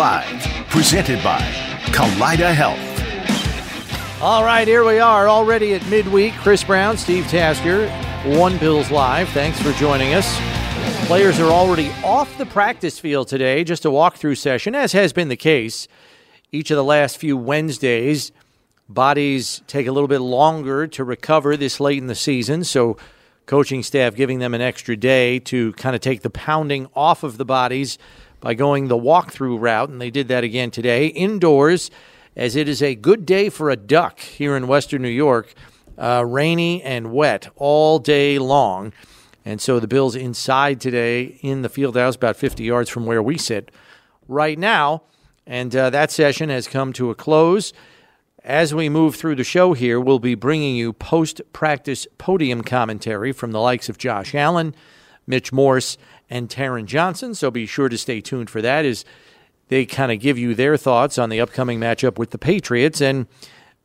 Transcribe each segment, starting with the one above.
Live, presented by Kaleida Health. All right, here we are already at midweek. Chris Brown, Steve Tasker, One Bills Live. Thanks for joining us. Players are already off the practice field today, just a walkthrough session, as has been the case each of the last few Wednesdays. Bodies take a little bit longer to recover this late in the season, so coaching staff giving them an extra day to kind of take the pounding off of the bodies by going the walkthrough route, and they did that again today indoors, as it is a good day for a duck here in Western New York. Uh, rainy and wet all day long. And so the Bills inside today in the field house, about 50 yards from where we sit right now. And uh, that session has come to a close. As we move through the show here, we'll be bringing you post practice podium commentary from the likes of Josh Allen, Mitch Morse, and Taron Johnson. So be sure to stay tuned for that as they kind of give you their thoughts on the upcoming matchup with the Patriots and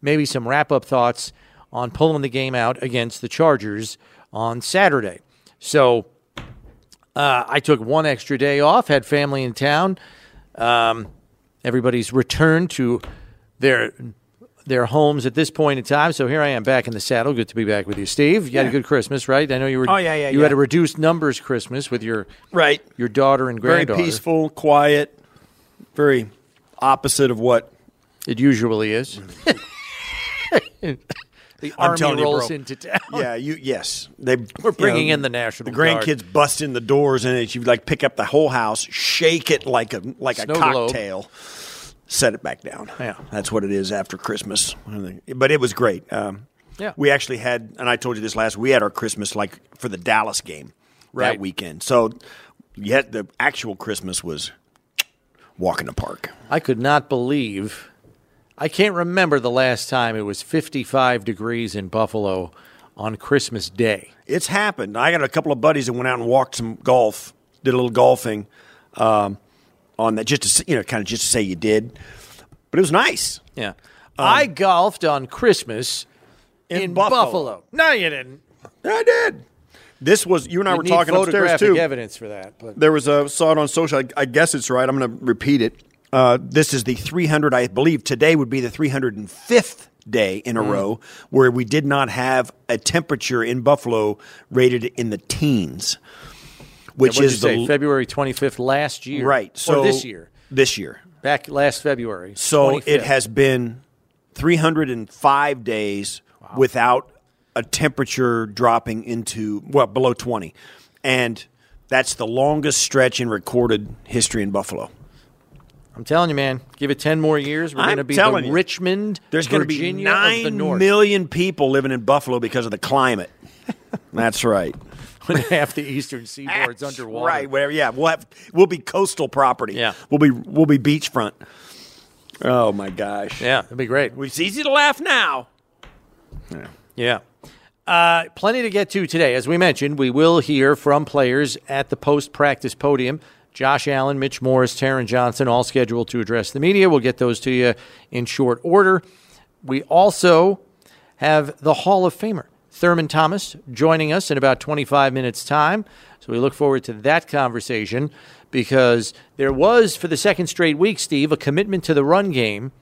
maybe some wrap up thoughts on pulling the game out against the Chargers on Saturday. So uh, I took one extra day off, had family in town. Um, everybody's returned to their their homes at this point in time. So here I am back in the saddle. Good to be back with you, Steve. You had a good Christmas, right? I know you were. Oh, yeah, yeah, You yeah. had a reduced numbers Christmas with your Right. your daughter and granddaughter. Very peaceful, quiet, very opposite of what It usually is. Mm. the I'm army telling you, rolls bro. into town. Yeah, you yes. They We're bringing you know, in the National The Guard. grandkids bust in the doors and it you like pick up the whole house, shake it like a like Snow a globe. Set it back down. Yeah. That's what it is after Christmas. But it was great. Um, Yeah. We actually had and I told you this last we had our Christmas like for the Dallas game Right. that weekend. So yet the actual Christmas was walk in the park. I could not believe. I can't remember the last time it was 55 degrees in Buffalo on Christmas Day. It's happened. I got a couple of buddies that went out and walked some golf, did a little golfing um, on that, just to you know, kind of just to say you did. But it was nice Yeah. I golfed on Christmas in, Buffalo. No, you didn't. I did. This was you and I were need talking upstairs photographic too. evidence for that. But There was a saw it on social. I, I guess it's right. I'm going to repeat it. Uh, this is the 300. I believe today would be the 305th day in a Mm. row where we did not have a temperature in Buffalo rated in the teens, which is you say? the February 25th last year. right. So this year. This year. Back last February. So 25th. it has been 305 days without a temperature dropping into well below 20, and that's the longest stretch in recorded history in Buffalo. I'm telling you, man, give it 10 more years. We're going to be the you. Richmond, There's going to be the nine million people living in Buffalo because of the climate. That's right. When half the eastern seaboard's underwater. Right. Where yeah, we'll have we'll be coastal property. Yeah. We'll be we'll be beachfront. Oh my gosh. Yeah, it'd be great. It's easy to laugh now. Yeah. Uh, plenty to get to today. As we mentioned, we will hear from players at the post practice podium. Josh Allen, Mitch Morse, Taron Johnson, all scheduled to address the media. We'll get those to you in short order. We also have the Hall of Famer, Thurman Thomas, joining us in about 25 minutes' time. So we look forward to that conversation because there was, for the second straight week, Steve, a commitment to the run game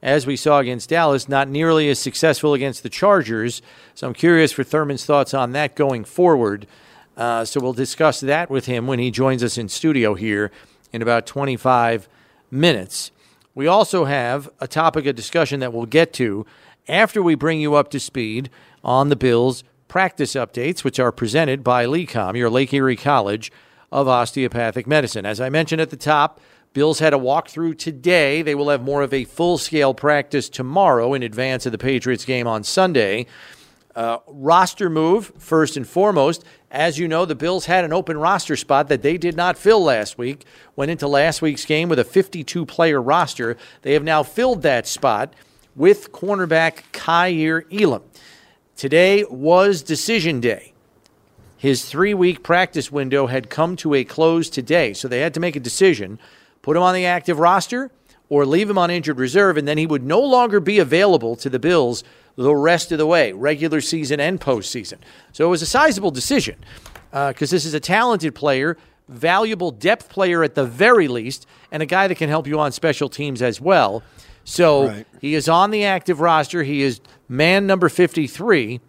as we saw against Dallas, not nearly as successful against the Chargers. So I'm curious for Thurman's thoughts on that going forward. Uh, so we'll discuss that with him when he joins us in studio here in about 25 minutes. We also have a topic of discussion that we'll get to after we bring you up to speed on the Bills' practice updates, which are presented by LECOM, your Lake Erie College of Osteopathic Medicine. As I mentioned at the top, Bills had a walkthrough today. They will have more of a full scale practice tomorrow in advance of the Patriots game on Sunday. Uh, roster move, first and foremost. As you know, the Bills had an open roster spot that they did not fill last week. Went into last week's game with a 52 player roster. They have now filled that spot with cornerback Kaiir Elam. Today was decision day. His three week practice window had come to a close today, so they had to make a decision put him on the active roster or leave him on injured reserve, and then he would no longer be available to the Bills the rest of the way, regular season and postseason. So it was a sizable decision uh, because this is a talented player, valuable depth player at the very least, and a guy that can help you on special teams as well. So Right. he is on the active roster. He is man number 53.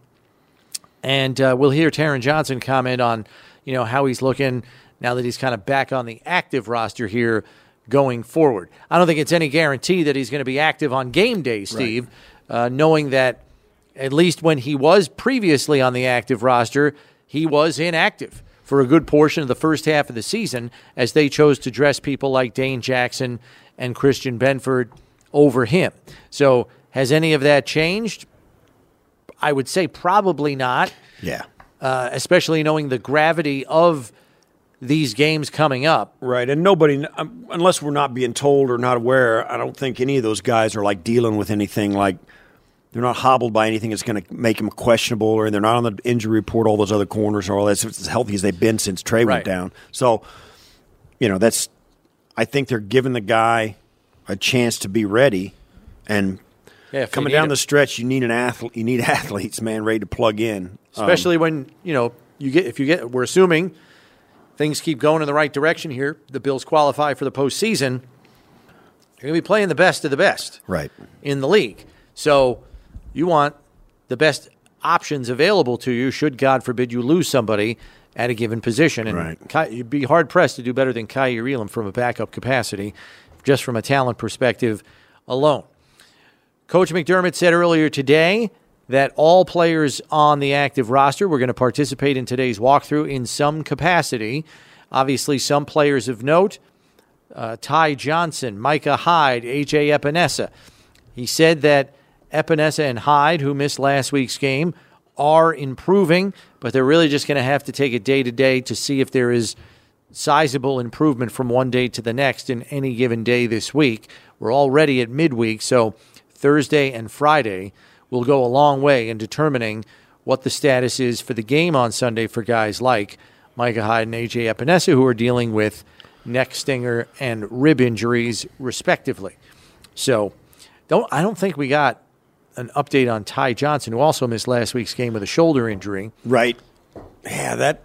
And uh, we'll hear Taron Johnson comment on, you know, how he's looking now that he's kind of back on the active roster here going forward. I don't think it's any guarantee that he's going to be active on game day, Steve, uh, knowing that at least when he was previously on the active roster, he was inactive for a good portion of the first half of the season as they chose to dress people like Dane Jackson and Christian Benford over him. So, has any of that changed? I would say probably not, Yeah. uh, especially knowing the gravity of these games coming up. Right, and nobody, um, unless we're not being told or not aware, I don't think any of those guys are like dealing with anything like they're not hobbled by anything that's going to make them questionable, or they're not on the injury report. All those other corners are all that's as healthy as they've been since Trey Right. went down. So, you know, that's I think they're giving the guy a chance to be ready, and Yeah, coming down the stretch, you need an athlete. You need athletes, man, ready to plug in. Um, especially when you know you get if you get we're assuming things keep going in the right direction here the bills qualify for the postseason you're going to be playing the best of the best right. in the league so you want the best options available to you should god forbid you lose somebody at a given position and Right. Kai, you'd be hard pressed to do better than Kaiir Elam from a backup capacity just from a talent perspective alone Coach McDermott said earlier today that all players on the active roster were going to participate in today's walkthrough in some capacity. Obviously, some players of note uh, Ty Johnson, Micah Hyde, AJ Epenesa. He said that Epenesa and Hyde, who missed last week's game, are improving, but they're really just going to have to take it day to day to see if there is sizable improvement from one day to the next in any given day this week. We're already at midweek, so Thursday and Friday will go a long way in determining what the status is for the game on Sunday for guys like Micah Hyde and AJ Epenesa, who are dealing with neck stinger and rib injuries, respectively. So, don't I don't think we got an update on Ty Johnson, who also missed last week's game with a shoulder injury, Right. Yeah, that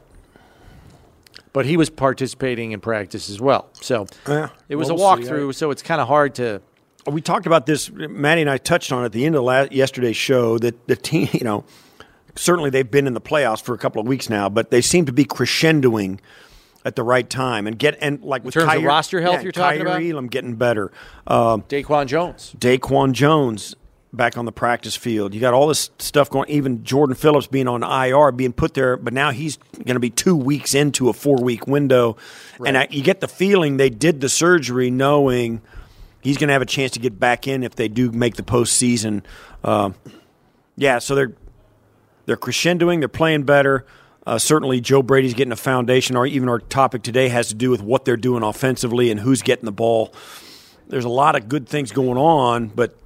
but he was participating in practice as well. So Yeah, it was we'll a walkthrough, so it's kind of hard to. We talked about this. Maddie and I touched on it at the end of last, yesterday's show that the team, you know, certainly they've been in the playoffs for a couple of weeks now, but they seem to be crescendoing at the right time and get and like with terms of Kaiir- roster health yeah, you're talking Kaiir about? Elam getting better. Um, Daquan Jones. Daquan Jones back on the practice field. You got all this stuff going. Even Jordan Phillips being on IR, being put there, but now he's going to be two weeks into a four week window, and I, you get the feeling they did the surgery knowing he's going to have a chance to get back in if they do make the postseason. Um, yeah, so they're they're crescendoing. They're playing better. Uh, certainly, Joe Brady's getting a foundation. Or even our topic today has to do with what they're doing offensively and who's getting the ball. There's a lot of good things going on, but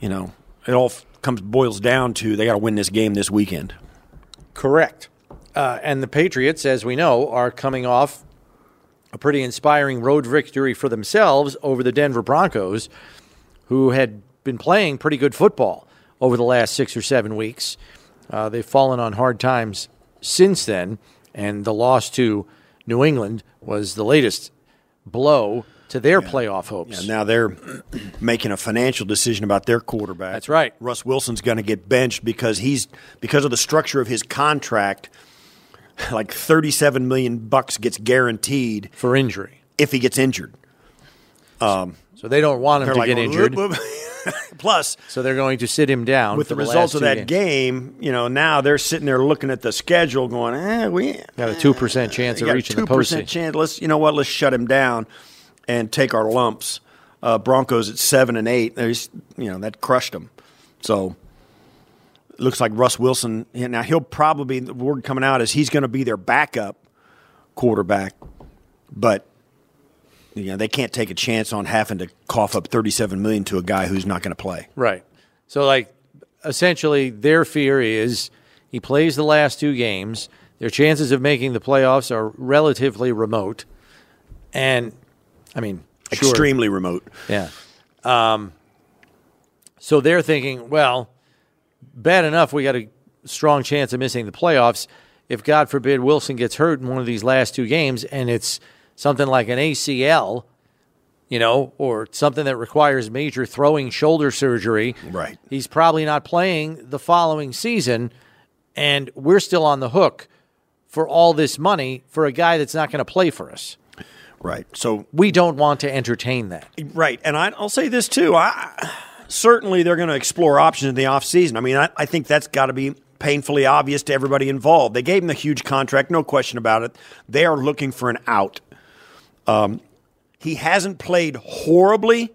you know, it all comes boils down to they got to win this game this weekend. Correct. Uh, and the Patriots, as we know, are coming off a pretty inspiring road victory for themselves over the Denver Broncos, who had been playing pretty good football over the last six or seven weeks. Uh, they've fallen on hard times since then, and the loss to New England was the latest blow to their playoff hopes. And now they're making a financial decision about their quarterback. That's right. Russ Wilson's going to get benched because he's because of the structure of his contract. Like thirty-seven million bucks gets guaranteed for injury. if he gets injured. So they don't want him to like, get injured. "Whoop, whoop." Plus, So they're going to sit him down with for the results of that games. game, you know, now they're sitting there looking at the schedule, going, "Eh, we Got a 2% chance of got a reaching the two percent postseason. chance. Let's, you know what? Let's shut him down and take our lumps." Uh, Broncos at seven and eight. There's, you know, that crushed them. So looks like Russ Wilson. Now he'll probably the word coming out is he's going to be their backup quarterback, but you know they can't take a chance on having to cough up thirty-seven million to a guy who's not going to play. Right. So, like, essentially, their fear is he plays the last two games. Their chances of making the playoffs are relatively remote. And, I mean, sure. Extremely remote. Yeah. Um, so they're thinking, well, bad enough we got a strong chance of missing the playoffs. if God forbid Wilson gets hurt in one of these last two games and it's something like an ACL, you know, or something that requires major throwing shoulder surgery, Right. He's probably not playing the following season, and we're still on the hook for all this money for a guy that's not going to play for us. Right. So We don't want to entertain that. Right, and I, I'll say this too. I certainly they're going to explore options in the offseason. I mean, I, I think that's got to be painfully obvious to everybody involved. They gave him the huge contract, no question about it. They are looking for an out. Um, he hasn't played horribly.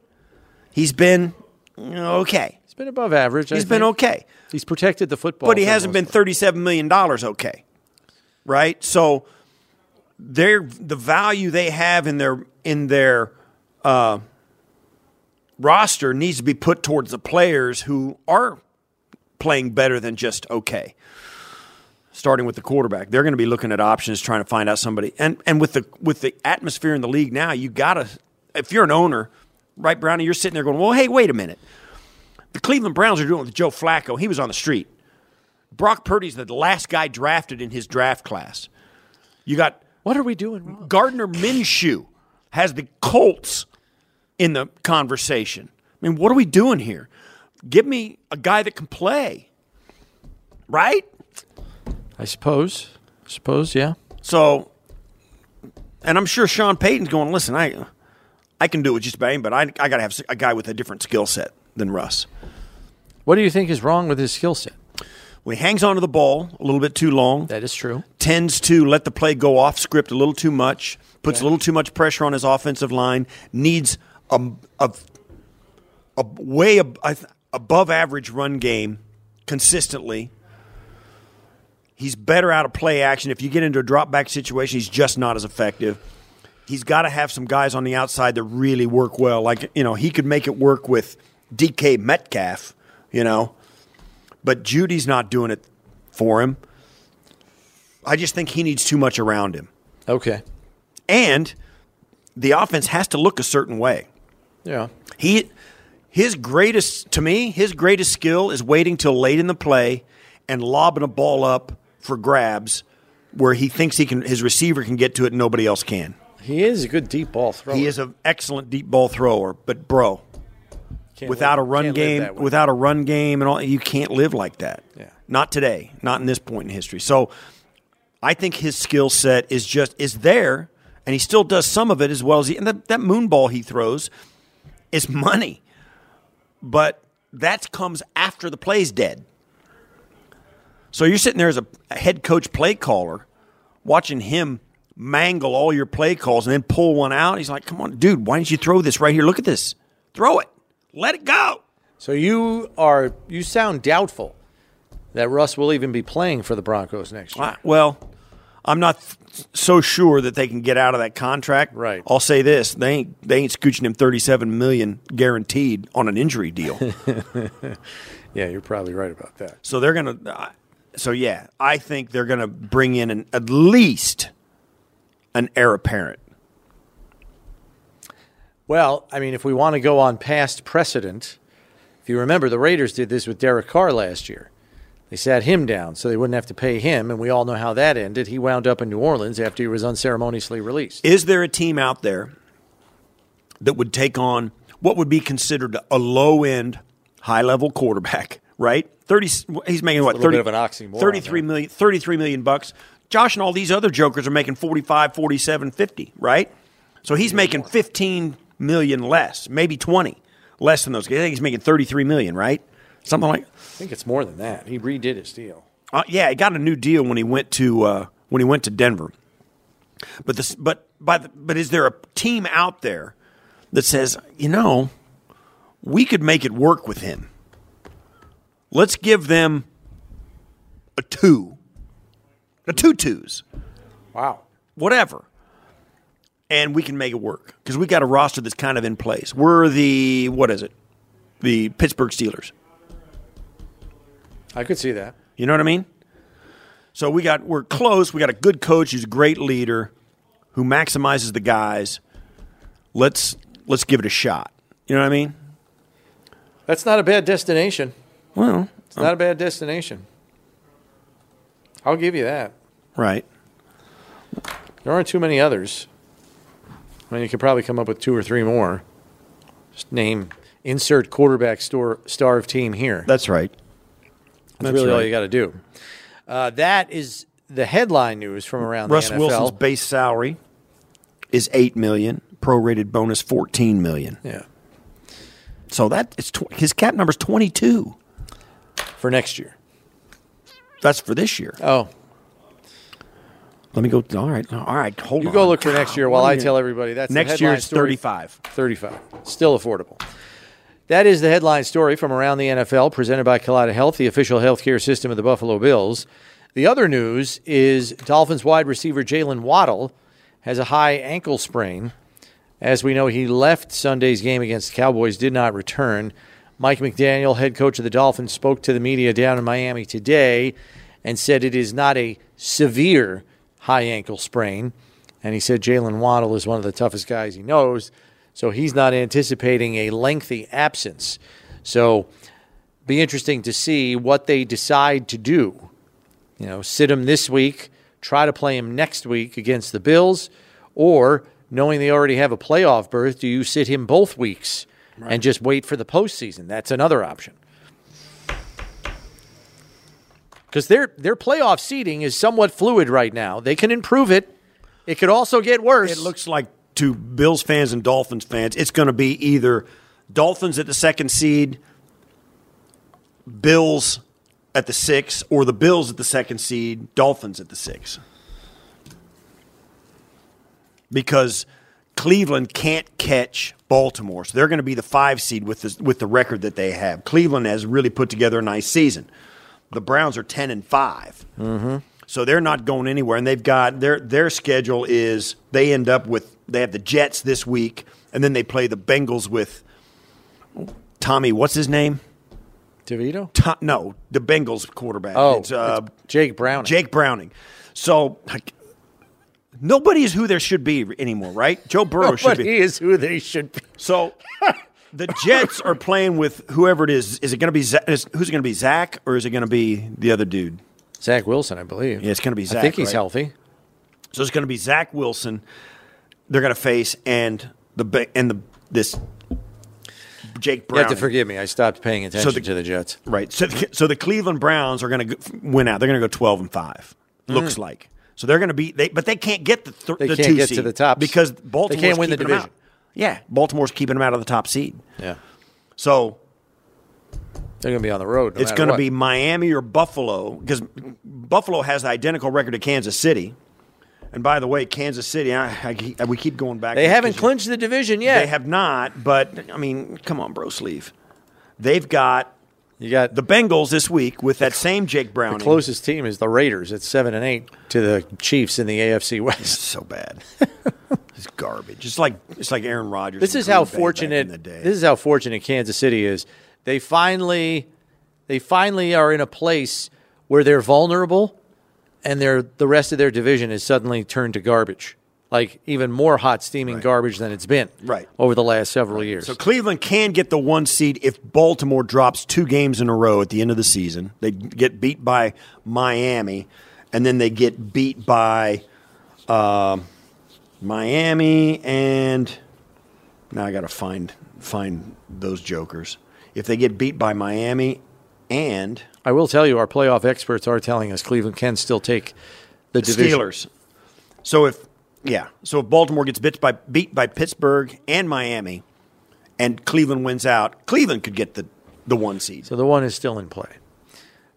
He's been okay. He's been above average. I He's been think. okay, He's protected the football, but he hasn't been thirty-seven million dollars okay. Right, so their the value they have in their in their uh, roster needs to be put towards the players who are playing better than just okay. Starting with the quarterback, they're going to be looking at options, trying to find out somebody. And and with the with the atmosphere in the league now, you got to if you're an owner, right, Brownie, you're sitting there going, well, hey, wait a minute. The Cleveland Browns are doing it with Joe Flacco. He was on the street. Brock Purdy's the last guy drafted in his draft class. You got What are we doing wrong? Gardner Minshew has the Colts in the conversation. I mean, what are we doing here? Give me a guy that can play, right? I suppose. I suppose, yeah. So, and I'm sure Sean Payton's going. Listen, I, I can do it just about but I, I got to have a guy with a different skill set than Russ. What do you think is wrong with his skill set? When he hangs onto the ball a little bit too long, That is true. tends to let the play go off script a little too much, puts a little too much pressure on his offensive line, needs a, a, a way ab- above average run game consistently. He's better out of play action. If you get into a drop back situation, he's just not as effective. He's got to have some guys on the outside that really work well. Like, you know, he could make it work with DK Metcalf, you know, but Jeudy's not doing it for him. I just think he needs too much around him. Okay. And the offense has to look a certain way. Yeah. He his greatest to me, his greatest skill is waiting till late in the play and lobbing a ball up for grabs where he thinks he can his receiver can get to it and nobody else can. He is a good deep ball thrower. He is an excellent deep ball thrower, but bro, Can't without live- a run game, without a run game and all, you can't live like that. Yeah. Not today, not in this point in history. So I think his skill set is just is there, and he still does some of it as well as he. And that, that moon ball he throws is money, but that comes after the play's dead. So you're sitting there as a, a head coach play caller, watching him mangle all your play calls and then pull one out. He's like, "Come on, dude, why didn't you throw this right here? Look at this, throw it, let it go." So you are you sound doubtful that Russ will even be playing for the Broncos next year. Well, I'm not th- so sure that they can get out of that contract. Right. I'll say this: they ain't they ain't scooching him 37 million guaranteed on an injury deal. Yeah, you're probably right about that. so they're gonna. Uh, so yeah, I think they're gonna bring in an, at least an heir apparent. Well, I mean, if we want to go on past precedent, if you remember, the Raiders did this with Derek Carr last year. They sat him down so they wouldn't have to pay him, and we all know how that ended. He wound up in New Orleans after he was unceremoniously released. Is there a team out there that would take on what would be considered a low end, high level quarterback? Right, thirty. He's making what 30, bit of an oxymoron 33 there. million, 33 million bucks. Josh and all these other jokers are making 45, 47, 50, right? So he's making 15 million less, maybe 20 less than those guys. I think he's making 33 million, right? Something like think it's more than that. He redid his deal. uh, yeah, he got a new deal when he went to uh, when he went to Denver. But this, but by the, but is there a team out there that says, you know, we could make it work with him? Let's give them a two, a two twos, Wow. whatever, and we can make it work because we got a roster that's kind of in place. We're the what is it? The Pittsburgh Steelers. I could see that. You know what I mean? So we got we're close. We got a good coach who's a great leader who maximizes the guys. Let's let's give it a shot. You know what I mean? That's not a bad destination. Well, It's not a bad destination. I'll give you that. Right. There aren't too many others. I mean, you could probably come up with two or three more. Just name insert quarterback star, star of team here. That's right. That's, really all you got to do. Uh, that is the headline news from around Russ the NFL. Wilson's base salary is eight million, prorated bonus fourteen million. yeah, So that it's tw- his cap number is twenty two. for next year. That's for this year. Oh, Let me go. All right, all right. Hold you on. go look for next year while I tell everybody that's next year is thirty five. 35. Still affordable. That is the headline story from around the NFL presented by Kaleida Health, the official healthcare system of the Buffalo Bills. The other news is Dolphins wide receiver Jalen Waddle has a high ankle sprain. As we know, he left Sunday's game against the Cowboys, did not return. Mike McDaniel, head coach of the Dolphins, spoke to the media down in Miami today and said it is not a severe high ankle sprain. And he said Jalen Waddle is one of the toughest guys he knows. So he's not anticipating a lengthy absence. So be interesting to see what they decide to do. You know, sit him this week, try to play him next week against the Bills, or knowing they already have a playoff berth, do you sit him both weeks and just wait for the postseason? That's another option. Because their their playoff seeding is somewhat fluid right now. They can improve it. It could also get worse. It looks like to Bills fans and Dolphins fans, it's going to be either Dolphins at the second seed, Bills at the six, or the Bills at the second seed, Dolphins at the six. Because Cleveland can't catch Baltimore, so they're going to be the five seed with the, with the record that they have. Cleveland has really put together a nice season. The Browns are ten and 5 mm-hmm. So they're not going anywhere. And they've got their their schedule is they end up with they have the Jets this week, and then they play the Bengals with Tommy. What's his name? DeVito? To, no, the Bengals quarterback. Oh, it's, uh, it's Jake Browning. Jake Browning. So like, nobody is who there should be anymore, right? Joe Burrow should be. Nobody is who they should be. So the Jets are playing with whoever it is. Is it going to be is, who's it going to be Zach or is it going to be the other dude? Zach Wilson, I believe. Yeah, it's going to be Zach. I think he's right? healthy. So it's going to be Zach Wilson. They're going to face and the and the this Jake You Brown. have to forgive me. I stopped paying attention the- to the Jets. Right. So, so the Cleveland Browns are going to win out. They're going to go twelve and five. Looks like. So they're going to be. They, but they can't get the, th- Mm. They the can't get to the top. because Baltimore's They can't win the division. Yeah, Baltimore's keeping them out of the top seed. Yeah. So They're going to be on the road. no it's going to be Miami or Buffalo because Buffalo has the identical record to Kansas City. And by the way, Kansas City, I, I, we keep going back. They haven't clinched the division yet. They have not, but I mean, come on, bro, sleeve. They've got You got the Bengals this week with that same Jake Brown. the closest team is the Raiders at seven and eight to the Chiefs in the AFC West. so bad. it's garbage. It's like it's like Aaron Rodgers. This is how Bay fortunate. the day. This is how fortunate Kansas City is. They finally, they finally are in a place where they're vulnerable, and their the rest of their division is suddenly turned to garbage, like even more hot steaming garbage than it's been Right. over the last several years. So Cleveland can get the one seed if Baltimore drops two games in a row at the end of the season. They get beat by Miami, and then they get beat by um Miami and now I got to find find those jokers. If they get beat by Miami and I will tell you, our playoff experts are telling us Cleveland can still take the division. Steelers. So if yeah, so if Baltimore gets beat by beat by Pittsburgh and Miami, and Cleveland wins out, Cleveland could get the the one seed. So the one is still in play.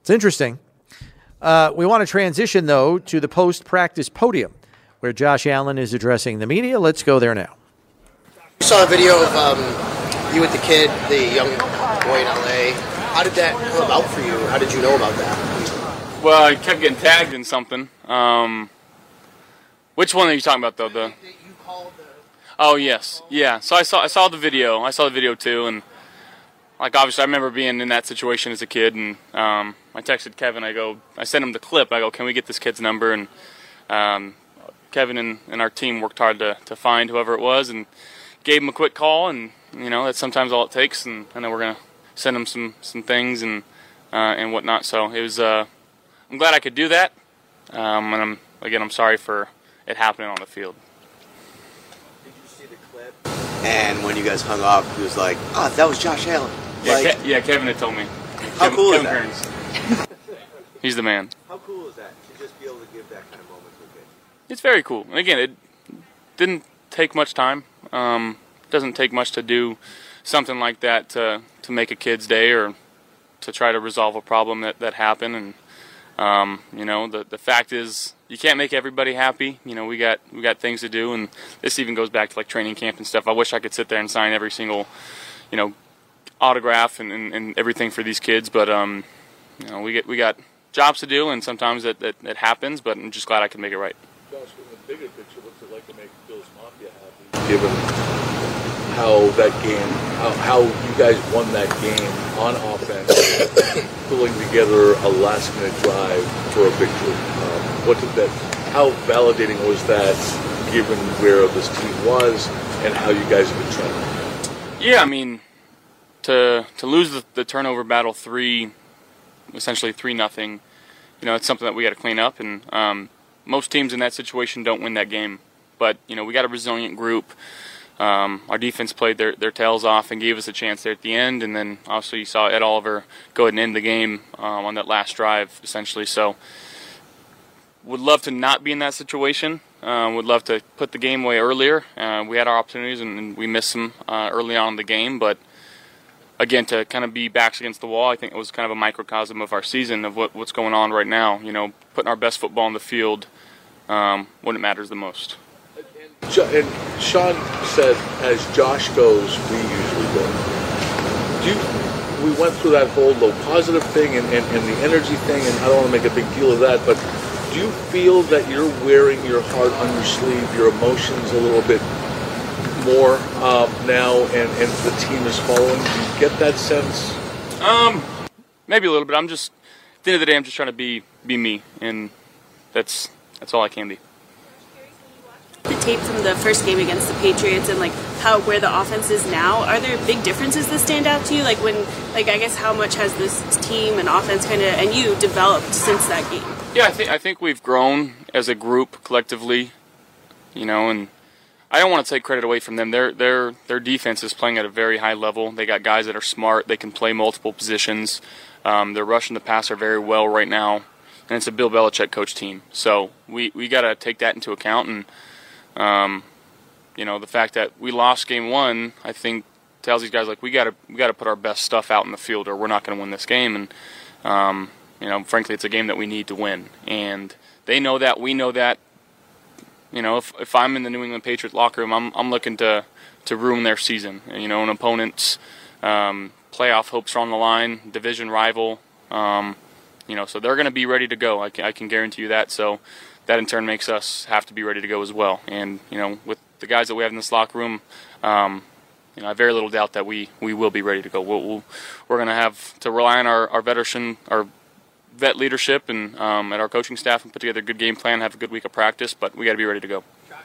It's interesting. Uh, we want to transition, though, to the post practice podium where Josh Allen is addressing the media. Let's go there now. We saw a video of um, you with the kid, the young boy in LA. How did that come about for you? How did you know about that? Well, I kept getting tagged in something. Um, which one are you talking about, though? The You called the. oh yes, yeah. So I saw I saw the video. I saw the video too, and like obviously I remember being in that situation as a kid, and um, I texted Kevin. I go, I sent him the clip. I go, can we get this kid's number? And um, Kevin and, and our team worked hard to, to find whoever it was, and gave him a quick call. And you know that's sometimes all it takes. And, and then we're gonna send him some some things and uh, and whatnot. So it was. Uh, I'm glad I could do that. Um, and I'm again, I'm sorry for it happening on the field. Did you see the clip? And when you guys hung up, he was like, "Oh, that was Josh Allen." Yeah, Like, Ke- yeah Kevin had told me. How Kevin, cool is Kevin that? Kearns. He's the man. how cool is that to just be able to give that kind of moment to a kid? It's very cool. And again, it didn't take much time. Um, doesn't take much to do something like that to to make a kid's day or to try to resolve a problem that that happened. And um, you know, the the fact is, you can't make everybody happy. You know, we got we got things to do, and this even goes back to like training camp and stuff. I wish I could sit there and sign every single, you know, autograph and, and, and everything for these kids, but um, you know, we get we got jobs to do, and sometimes that, that, happens. But I'm just glad I could make it right. Josh, in the bigger picture, what's it like to make Bills Mafia happy? Given how that game, how, how you guys won that game on offense, pulling together a last minute drive for a victory. Um, what did that, how validating was that given where this team was and how you guys have been trending? Yeah, I mean, to to lose the, the turnover battle three, essentially three nothing, you know, it's something that we got to clean up. And um, most teams in that situation don't win that game. But you know, we got a resilient group. Um, our defense played their, their tails off and gave us a chance there at the end. And then also you saw Ed Oliver go ahead and end the game um, on that last drive, essentially. So would love to not be in that situation. Uh, would love to put the game away earlier. Uh, we had our opportunities and, and we missed them uh, early on in the game, but again, to kind of be backs against the wall, I think it was kind of a microcosm of our season of what, what's going on right now. You know, putting our best football on the field um, when it matters the most. And Sean said, as Josh goes, we usually go. Do you, we went through that whole low positive thing and, and, and the energy thing, and I don't want to make a big deal of that, but do you feel that you're wearing your heart on your sleeve, your emotions a little bit more uh, now, and, and the team is following? Do you get that sense? Um, maybe a little bit. I'm just at the end of the day, I'm just trying to be be me, and that's that's all I can be. The tape from the first game against the Patriots and like how where the offense is now, are there big differences that stand out to you? Like when like I guess how much has this team and offense kind of and you developed since that game? Yeah, I think I think we've grown as a group collectively, you know, and I don't want to take credit away from them. Their their their defense is playing at a very high level. They got guys that are smart. They can play multiple positions. Um, they're rushing the passer very well right now, and it's a Bill Belichick coach team. So we we got to take that into account. And um, you know, the fact that we lost game one, I think tells these guys like we got to we got to put our best stuff out in the field, or we're not going to win this game. And um, you know, frankly, it's a game that we need to win, and they know that. We know that. You know, if if I'm in the New England Patriots locker room, I'm I'm looking to to ruin their season. You know, an opponent's um, playoff hopes are on the line, division rival. Um, you know, so they're going to be ready to go. I can, I can guarantee you that. So that in turn makes us have to be ready to go as well. And you know, with the guys that we have in this locker room, um, you know, I have very little doubt that we, we will be ready to go. We'll, we'll, we're going to have to rely on our, our veteran, our vet leadership and um, at our coaching staff and put together a good game plan, have a good week of practice, but we got to be ready to go.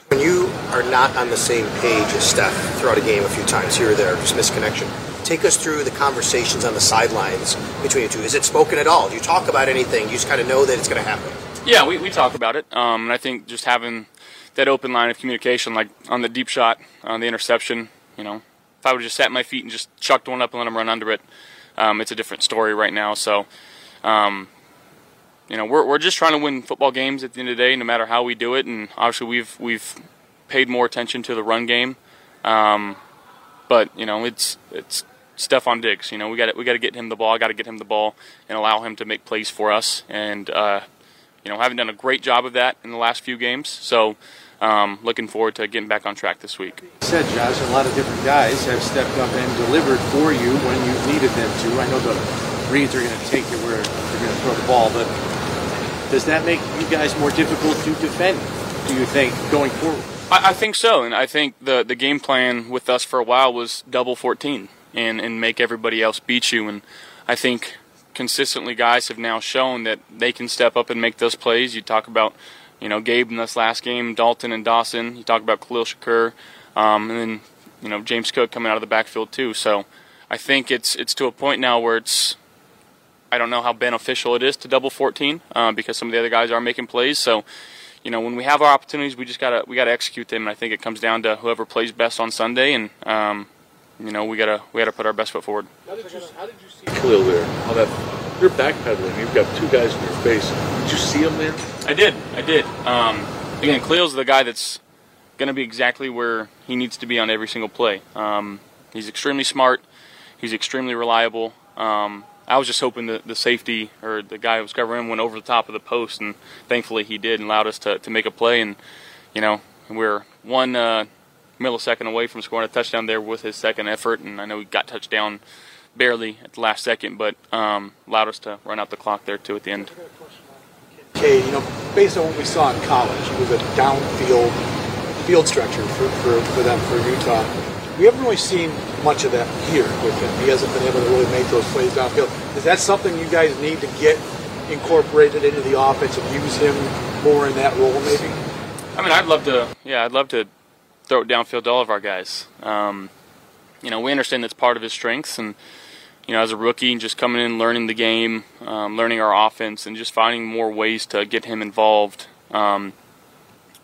When you are not on the same page as Steph throughout a game a few times here or there, just misconnection, take us through the conversations on the sidelines between you two. Is it spoken at all? Do you talk about anything? You just kind of know that it's going to happen. Yeah, we, we talk about it, um, and I think just having that open line of communication, like on the deep shot, on the interception, you know, if I would have just sat my feet and just chucked one up and let him run under it, um, it's a different story right now. So, um, you know, we're we're just trying to win football games at the end of the day, no matter how we do it. And obviously, we've we've paid more attention to the run game, um, but you know, it's it's Stefon Diggs. You know, we got we got to get him the ball. Got to get him the ball and allow him to make plays for us. And uh, you know, haven't done a great job of that in the last few games. So, um, looking forward to getting back on track this week. said, Josh, a lot of different guys have stepped up and delivered for you when you needed them to. I know the reads are going to take you where they're going to throw the ball, but does that make you guys more difficult to defend, do you think, going forward? I, I think so, and I think the the game plan with us for a while was double 14 and and make everybody else beat you. And I think consistently guys have now shown that they can step up and make those plays. You talk about you know Gabe in this last game, Dalton and Dawson. You talk about Khalil Shakir, um, and then you know James Cook coming out of the backfield too. So I think it's it's to a point now where it's I don't know how beneficial it is to double 14 uh, because some of the other guys are making plays. So, you know, when we have our opportunities, we just gotta we gotta execute them. And I think it comes down to whoever plays best on Sunday, and um, you know, we gotta we gotta put our best foot forward. How did you, how did you see Khalil there? How that you're backpedaling. You've got two guys in your face. Did you see him there? I did. I did. Um, again, Khalil's the guy that's going to be exactly where he needs to be on every single play. Um, he's extremely smart. He's extremely reliable. Um, I was just hoping that the safety or the guy who was covering him went over the top of the post, and thankfully he did and allowed us to, to make a play. And, you know, we're one uh, millisecond away from scoring a touchdown there with his second effort, and I know he got touchdown barely at the last second, but um, allowed us to run out the clock there too at the end. Okay, you know, based on what we saw in college, it was a downfield field structure for, for, for them, for Utah. We haven't really seen much of that here with him. He hasn't been able to really make those plays downfield. Is that something you guys need to get incorporated into the offense and use him more in that role, maybe? I mean, I'd love to. Yeah, I'd love to throw it downfield to all of our guys. Um, you know, we understand that's part of his strengths, and you know, as a rookie, just coming in, learning the game, um, learning our offense, and just finding more ways to get him involved. Um,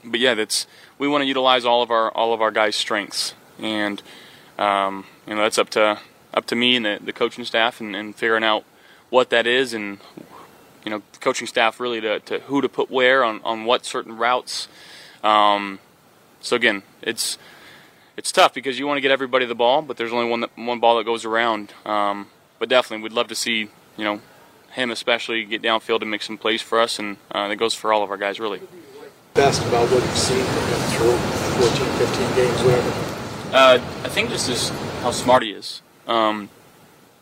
but yeah, that's we want to utilize all of our all of our guys' strengths, and um, you know that's up to up to me and the, the coaching staff and, and, figuring out what that is, and you know coaching staff really to, to who to put where on, on what certain routes. Um, so again, it's it's tough because you want to get everybody the ball, but there's only one that, one ball that goes around. Um, but definitely, we'd love to see you know him especially get downfield and make some plays for us, and uh, that goes for all of our guys really best about what you've seen from him through 14, 15 games, whatever? Uh, I think just is how smart he is. Um,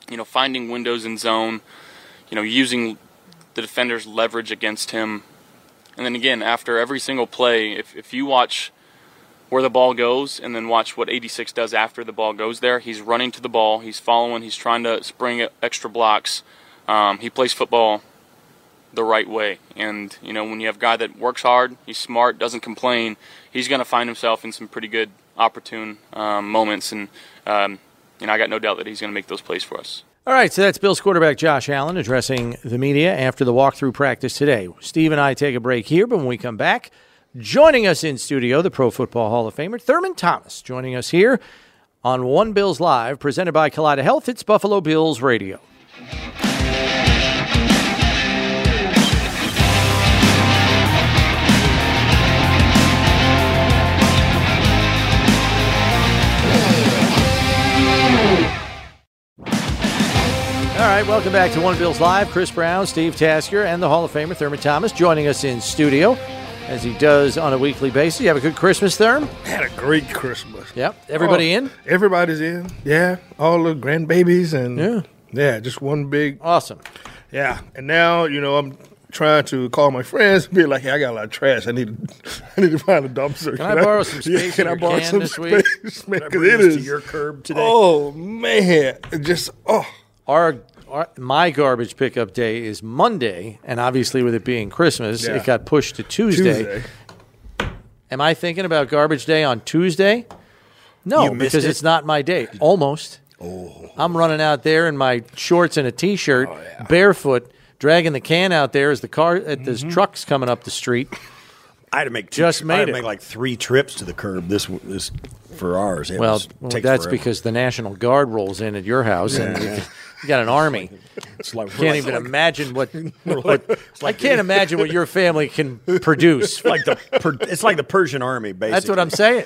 you know, finding windows in zone, you know, using the defender's leverage against him. And then again, after every single play, if, if you watch where the ball goes and then watch what 86 does after the ball goes there, he's running to the ball, he's following, he's trying to spring extra blocks. Um, he plays football the right way. And you know, when you have a guy that works hard, he's smart, doesn't complain, he's going to find himself in some pretty good, opportune um, moments. And um, you know, I got no doubt that he's going to make those plays for us. All right, so that's Bills quarterback Josh Allen addressing the media after the walkthrough practice today. Steve and I take a break here, but when we come back, joining us in studio, the Pro Football Hall of Famer Thurman Thomas, joining us here on One Bills Live, presented by Kaleida Health. It's Buffalo Bills Radio. All right, welcome back to One Bills Live. Chris Brown, Steve Tasker, and the Hall of Famer Thurman Thomas joining us in studio as he does on a weekly basis. You have a good Christmas, Thurm? Had a great Christmas. Yep. Everybody oh, in? Everybody's in. Yeah. All the grandbabies and yeah. yeah, just one big awesome. Yeah. And now, you know, I'm trying to call my friends and be like, "Hey, I got a lot of trash. I need, I need to find a dumpster. Can, can I, borrow some space? Yeah, can I borrow can some space? Man, because it is to your curb today. Oh man, just oh. Our our, my garbage pickup day is Monday, and obviously with it being Christmas, yeah. it got pushed to Tuesday. Tuesday. Am I thinking about garbage day on Tuesday? No, because it? it's not my day. Almost. Oh. I'm running out there in my shorts and a t-shirt, oh, yeah. barefoot, dragging the can out there as the car at mm-hmm. this truck's coming up the street. I had to make two, just made I had to make like three trips to the curb this this for ours. It well, was, that's forever. because the National Guard rolls in at your house, yeah. and you got an army. It's like, can't even like, imagine what. what like I can't imagine what your family can produce. It's like the it's like the Persian army, basically. That's what I'm saying.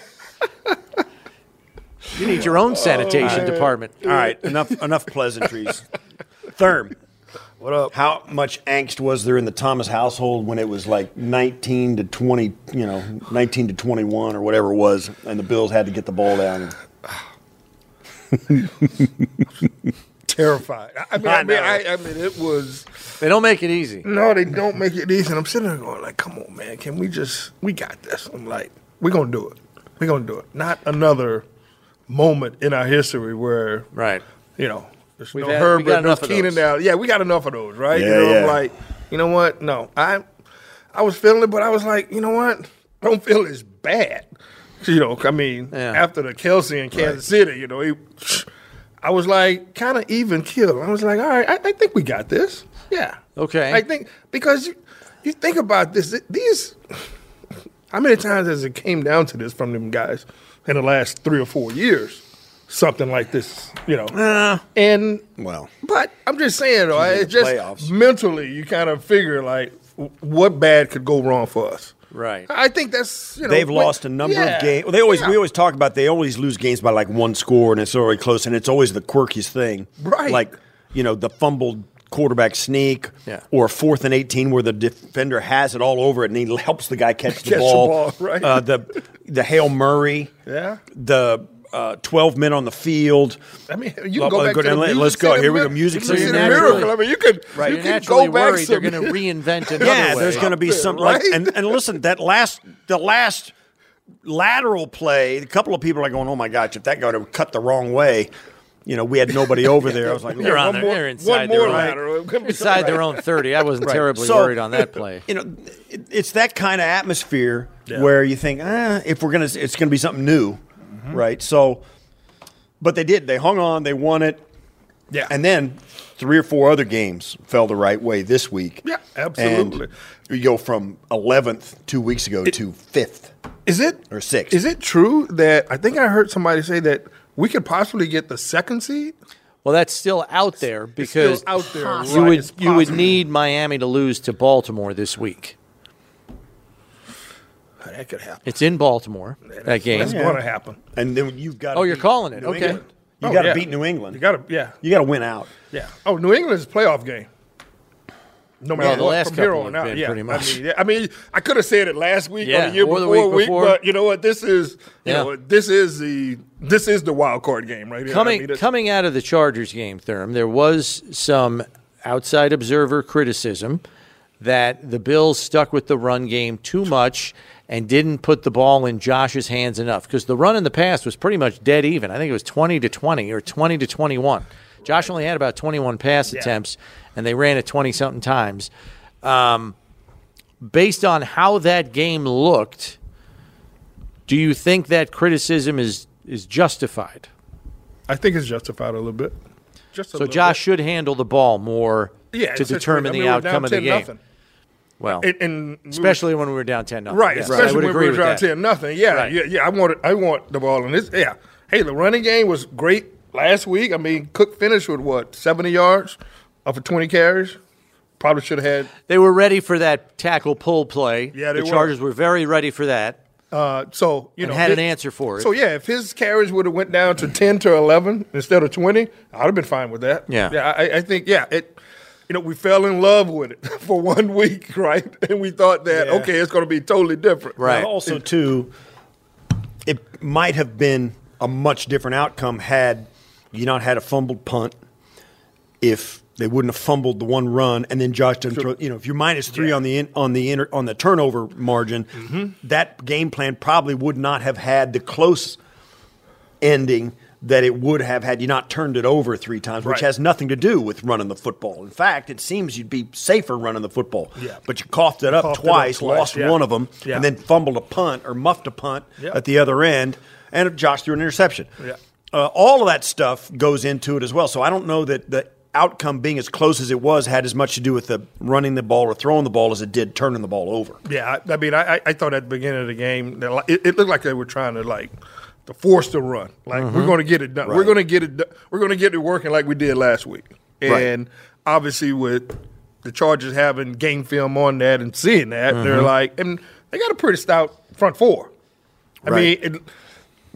You need your own sanitation oh, department. All right, enough enough pleasantries. Thurm, what up? How much angst was there in the Thomas household when it was like 19 to 20, you know, 19 to 21 or whatever it was, and the Bills had to get the ball down? Terrified. I mean, I, I mean, I, I, mean, it was. They don't make it easy. No, they don't make it easy. And I'm sitting there going, like, come on, man, can we just? We got this. I'm like, we're gonna do it. We're gonna do it. Not another moment in our history where, right? You know, there's We've no had, Herbert, no Keenan now. Yeah, we got enough of those, right? Yeah, you know, yeah. I'm like, you know what? No, I, I was feeling it, but I was like, you know what? I don't feel as bad. You know, I mean, yeah. after the Kelce in Kansas right. City, you know, he, I was like kind of even killed. I was like, all right, I, I think we got this. Yeah. Okay. I think because you, you think about this, these. How many times has it came down to this from them guys in the last three or four years? Something like this, you know. Uh. and Well, but I'm just saying though, in it's just playoffs. mentally you kind of figure like what bad could go wrong for us. Right. I think that's you know they've when- lost a number yeah, of games. Well, they always yeah. we always talk about they always lose games by like one score, and it's already close, and it's always the quirkiest thing, Right. Like you know the fumbled quarterback sneak, Yeah. or fourth and eighteen where the defender has it all over it, and he helps the guy catch the Catch the ball. ball, right. Uh, the the hail Murray, Yeah. the. Uh, Twelve men on the field. I mean, you can go back go to the music let's go. Here we go. Music music city city naturally- miracle. I mean, you could Right. you You're can naturally go back worried some, they're going to reinvent another Yeah, way. there's going to be Something, something like, and, and listen, that last, the last lateral play, a couple of people are going, "Oh my gosh, if that guy would cut the wrong way, you know, we had nobody over there." I was like, They're on their, more- they're one inside more their own, lateral. It inside something their own thirty. I wasn't Right. terribly So, worried on that play. You know, it, it's that kind of atmosphere Yeah. where you think, ah, if we're gonna, it's gonna be something new, Mm-hmm. right? So, but they did. They hung on. They won it. Yeah. And then three or four other games fell the right way this week. Yeah, absolutely. And you go from 11th two weeks ago to fifth. Is it Or sixth. Is it true that I think I heard somebody say that we could possibly get the second seed? Well, that's still out there because out there. you right, would you would need Miami to lose to Baltimore this week. That could happen. It's in Baltimore that game. That's going to happen. And then you've got. Oh, you're calling it. New Okay. England. You Oh, got to yeah. beat New England. You got to yeah You got to win out. yeah. Oh, New England's a playoff game. No matter Well, the what, last from here couple on have out, been yeah. pretty much. I mean, yeah, I mean, I could have said it last week Yeah, or the year or the before, week before. but you know what? This is you Yeah. know this is the this is the wild card game right here. I Coming mean, coming out of the Chargers game, Thurm, there was some outside observer criticism that the Bills stuck with the run game too much and didn't put the ball in Josh's hands enough because the run in the past was pretty much dead even. I think it was 20 to 20 or 20 to 21. Josh only had about 21 pass attempts and they ran it 20 something times. Um, based on how that game looked, do you think that criticism is is justified? I think it's justified a little bit. Just a So little Josh bit. should handle the ball more yeah, to determine I mean, the outcome of the game. nothing. Well, And, and we were- especially when we were down ten nothing. Right, Yes, especially when we were down that. ten nothing. Yeah, Right. yeah, yeah. I want I want the ball in this. Yeah. Hey, the running game was great last week. I mean, Cook finished with what seventy yards off of twenty carries. Probably should have had. They were ready for that tackle pull play. Yeah, they the. Chargers were very ready for that. Uh, so you And know, had an answer for it. So yeah, if his carries would have went down to ten to eleven instead of twenty, I'd have been fine with that. Yeah. yeah. I, I think yeah, it. You know, we fell in love with it for one week, right? And we thought that Yeah. okay, it's going to be totally different. Right. Now, also, too, it might have been a much different outcome had you not had a fumbled punt. If they wouldn't have fumbled the one run, and then Josh didn't throw. You know, if you're minus three on the in, on the inter, on the turnover margin, Mm-hmm. that game plan probably would not have had the close ending that it would have had you not turned it over three times, which Right. has nothing to do with running the football. In fact, it seems you'd be safer running the football. Yeah. But you coughed it up Coughed it up twice, twice, lost yeah. one of them, Yeah. and then fumbled a punt or muffed a punt Yeah. at the other end, and Josh threw an interception. Yeah. Uh, all of that stuff goes into it as well. So I don't know that the outcome being as close as it was had as much to do with the running the ball or throwing the ball as it did turning the ball over. Yeah, I, I mean, I, I thought at the beginning of the game, it, it looked like they were trying to like to force the run. Like we're mm-hmm. going to get it done. We're going to get it. do- We're going to get it working like we did last week. Right. And obviously, with the Chargers having game film on that and seeing that, they're mm-hmm. like, and they got a pretty stout front four. I Right. mean, it,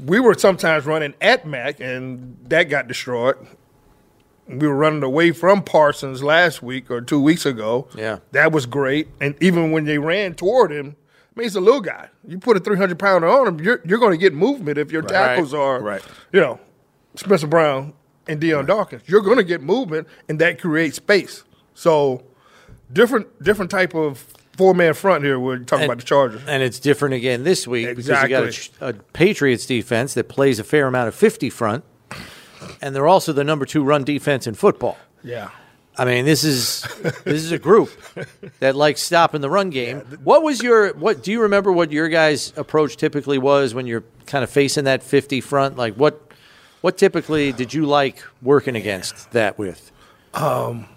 we were sometimes running at Mack, and that got destroyed. We were running away from Parsons last week or two weeks ago. Yeah. That was great. And even when they ran toward him, I mean, he's a little guy. You put a 300 pounder on him, you're, you're going to get movement if your tackles are, Right. you know, Spencer Brown and Dion Dawkins. You're going to get movement, and that creates space. So, different different type of four man front here. We're talking about the Chargers. And it's different again this week because you got a, a Patriots defense that plays a fair amount of 50 front, and they're also the number two run defense in football. Yeah. I mean, this is this is a group that likes stopping the run game. What was your what? Do you remember what your guys' approach typically was when you're kind of facing that 50 front? Like what What typically did you like working against that with? Um,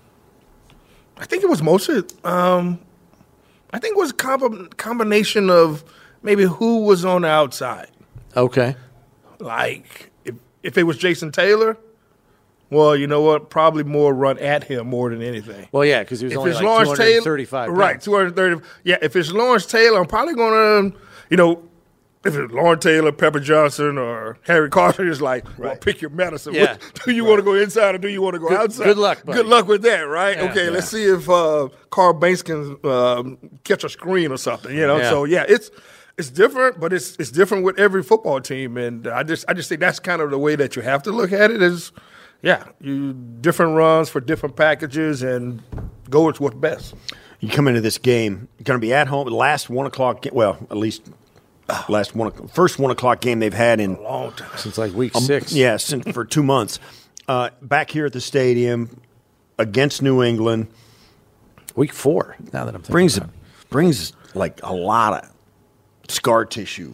I think it was mostly. Um, I think it was a comb- combination of maybe who was on the outside. Okay. Like if if it was Jason Taylor, well, you know what? Probably more run at him more than anything. Well, yeah, because he was if only it's like Lawrence Taylor, 235 right? Two hundred thirty. Yeah, if it's Lawrence Taylor, I'm probably going to, you know, if it's Lawrence Taylor, Pepper Johnson, or Harry Carter, it's like, well, pick your medicine. Yeah. What- do you want to go inside or do you want to go Good- outside? good luck, buddy. Good luck with that, right? Yeah. okay, let's see if uh, Carl Banks can um, catch a screen or something. You know, Yeah. so yeah, it's it's different, but it's it's different with every football team, and I just I just think that's kind of the way that you have to look at it. Is yeah, you different runs for different packages and go with what's best. You come into this game, you're going to be at home. Last one o'clock, well, at least last one, o- first one o'clock game they've had in a long time since like week um, six. Yeah, since, for two months. Uh, back here at the stadium against New England, week four. Now that I'm thinking brings about brings like a lot of scar tissue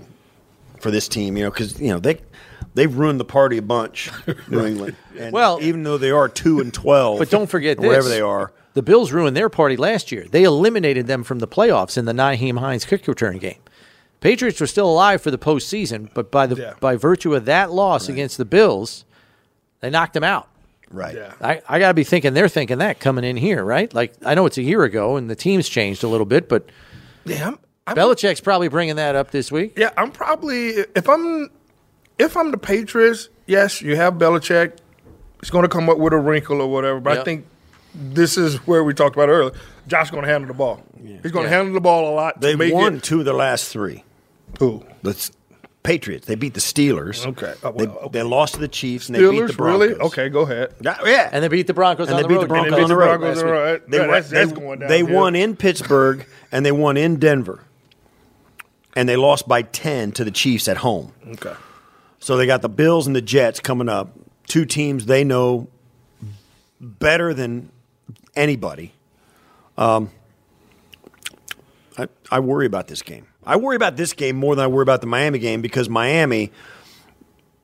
for this team. You know, because you know they they've ruined the party a bunch, New England. And Well- even though they are two and twelve, But don't forget or whatever they are. The Bills ruined their party last year. They eliminated them from the playoffs in the Nyheim Hines kick return game. Patriots were still alive for the postseason, but by the Yeah. by virtue of that loss against the Bills, they knocked them out. Right. Yeah. I, I got to be thinking they're thinking that coming in here, right? Like I know it's a year ago and the team's changed a little bit, but Yeah, I'm, I'm, Belichick's probably bringing that up this week. yeah, I'm probably if I'm if I'm the Patriots, yes, you have Belichick. He's going to come up with a wrinkle or whatever, but Yeah. I think this is where we talked about earlier. Josh's going to handle the ball. He's going to handle the ball a lot. They've won It, two of the last three. who? The Patriots. They beat the Steelers. Okay. Oh, they, okay. they lost to the Chiefs and they beat the Broncos. really? Okay, go ahead. Yeah, yeah. And they beat the Broncos and on they the beat road. the Broncos And they on the beat road. the Broncos last on the road. They, Yeah, won- that's- that's they- they won in Pittsburgh and they won in Denver. And they lost by 10 to the Chiefs at home. Okay. So they got the Bills and the Jets coming up. Two teams they know better than anybody. Um, I, I worry about this game. I worry about this game more than I worry about the Miami game because Miami,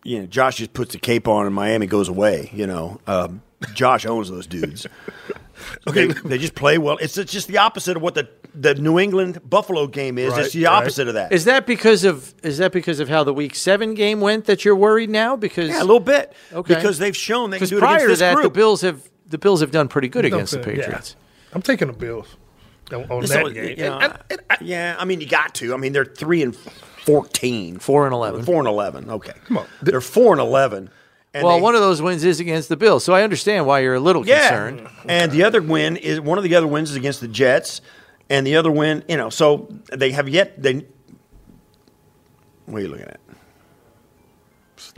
you know, Josh just puts the cape on and Miami goes away. You know, um, Josh owns those dudes. okay, they, they just play well. It's, it's just the opposite of what the the New England Buffalo game is. Right, it's the right. opposite of that. Is that because of is that because of how the week seven game went that you're worried now? Because yeah, a little bit. Okay. Because they've shown they can do it prior against to that group. the Bills have the Bills have done pretty good Don't against the say- yeah. Patriots. I'm taking the Bills on, on So, that game. you know, And- and I- yeah, I mean, you got to. I mean, they're three and fourteen, Four and eleven. four and eleven. Okay, Come on. they're four and eleven. And well, they- one of those wins is against the Bills, so I understand why you're a little yeah, concerned. and the other win is one of the other wins is against the Jets, and the other win, you know, so they have yet they. What are you looking at?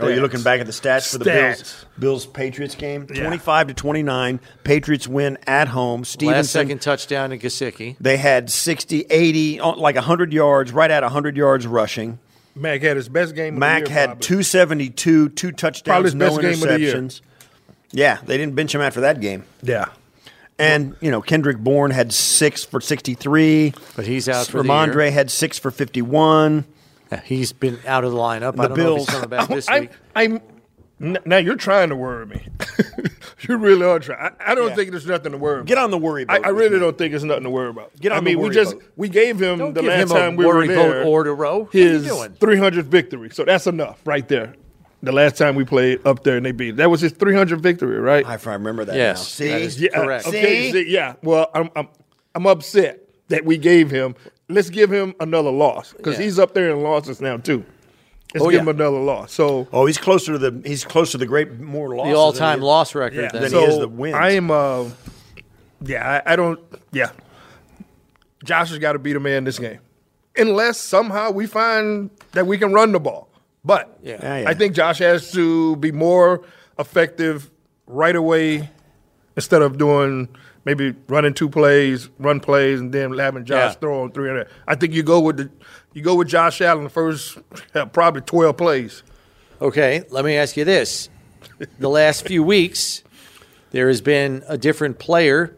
Oh, you're looking back at the stats for the Bills Bills Patriots game. Yeah. 25 to 29. Patriots win at home. Last second touchdown to Gesicki. They had 60, 80, uh, like 100 yards, right at 100 yards rushing. Mac had his best game. Of Mac the year, had 272, two touchdowns, Probably his no best game of the year. interceptions. Yeah, they didn't bench him after that game. Yeah. And, you know, Kendrick Bourne had six for 63. But he's out for the Rhamondre had six for 51. Yeah, He's been out of the lineup. The I don't know if Bills- he's coming back this I, week. I'm now you're trying to worry me. you really are trying. I, I don't Yeah. think there's nothing to worry about. Get on the worry I, boat I with really me. don't think there's nothing to worry about. Get on I the mean, we just boat. we gave him Don't the last him a time we were worry boat there order row. What are you his doing? 300th victory. So that's enough right there. The last time we played up there and they beat. That was his 300th victory, right? I I remember that Yes, now. See? that is Yeah, correct. Okay, See? see, yeah. Well, I'm, I'm I'm upset that we gave him. Let's give him another loss because Yeah. he's up there in losses now too. Let's Oh, give yeah. him another loss. So Oh, he's closer to the he's closer to the great more losses. The all-time than he is- loss record. yeah, then. Then so he is the wins. I am. Uh, yeah, I, I don't. Yeah, Josh has got to beat a man this game, unless somehow we find that we can run the ball. But Yeah. Yeah, yeah. I think Josh has to be more effective right away instead of doing maybe running two plays, run plays, and then having Josh Yeah. throw on three hundred. I think you go with the you go with Josh Allen the first uh, probably twelve plays. Okay, let me ask you this. The last few weeks, there has been a different player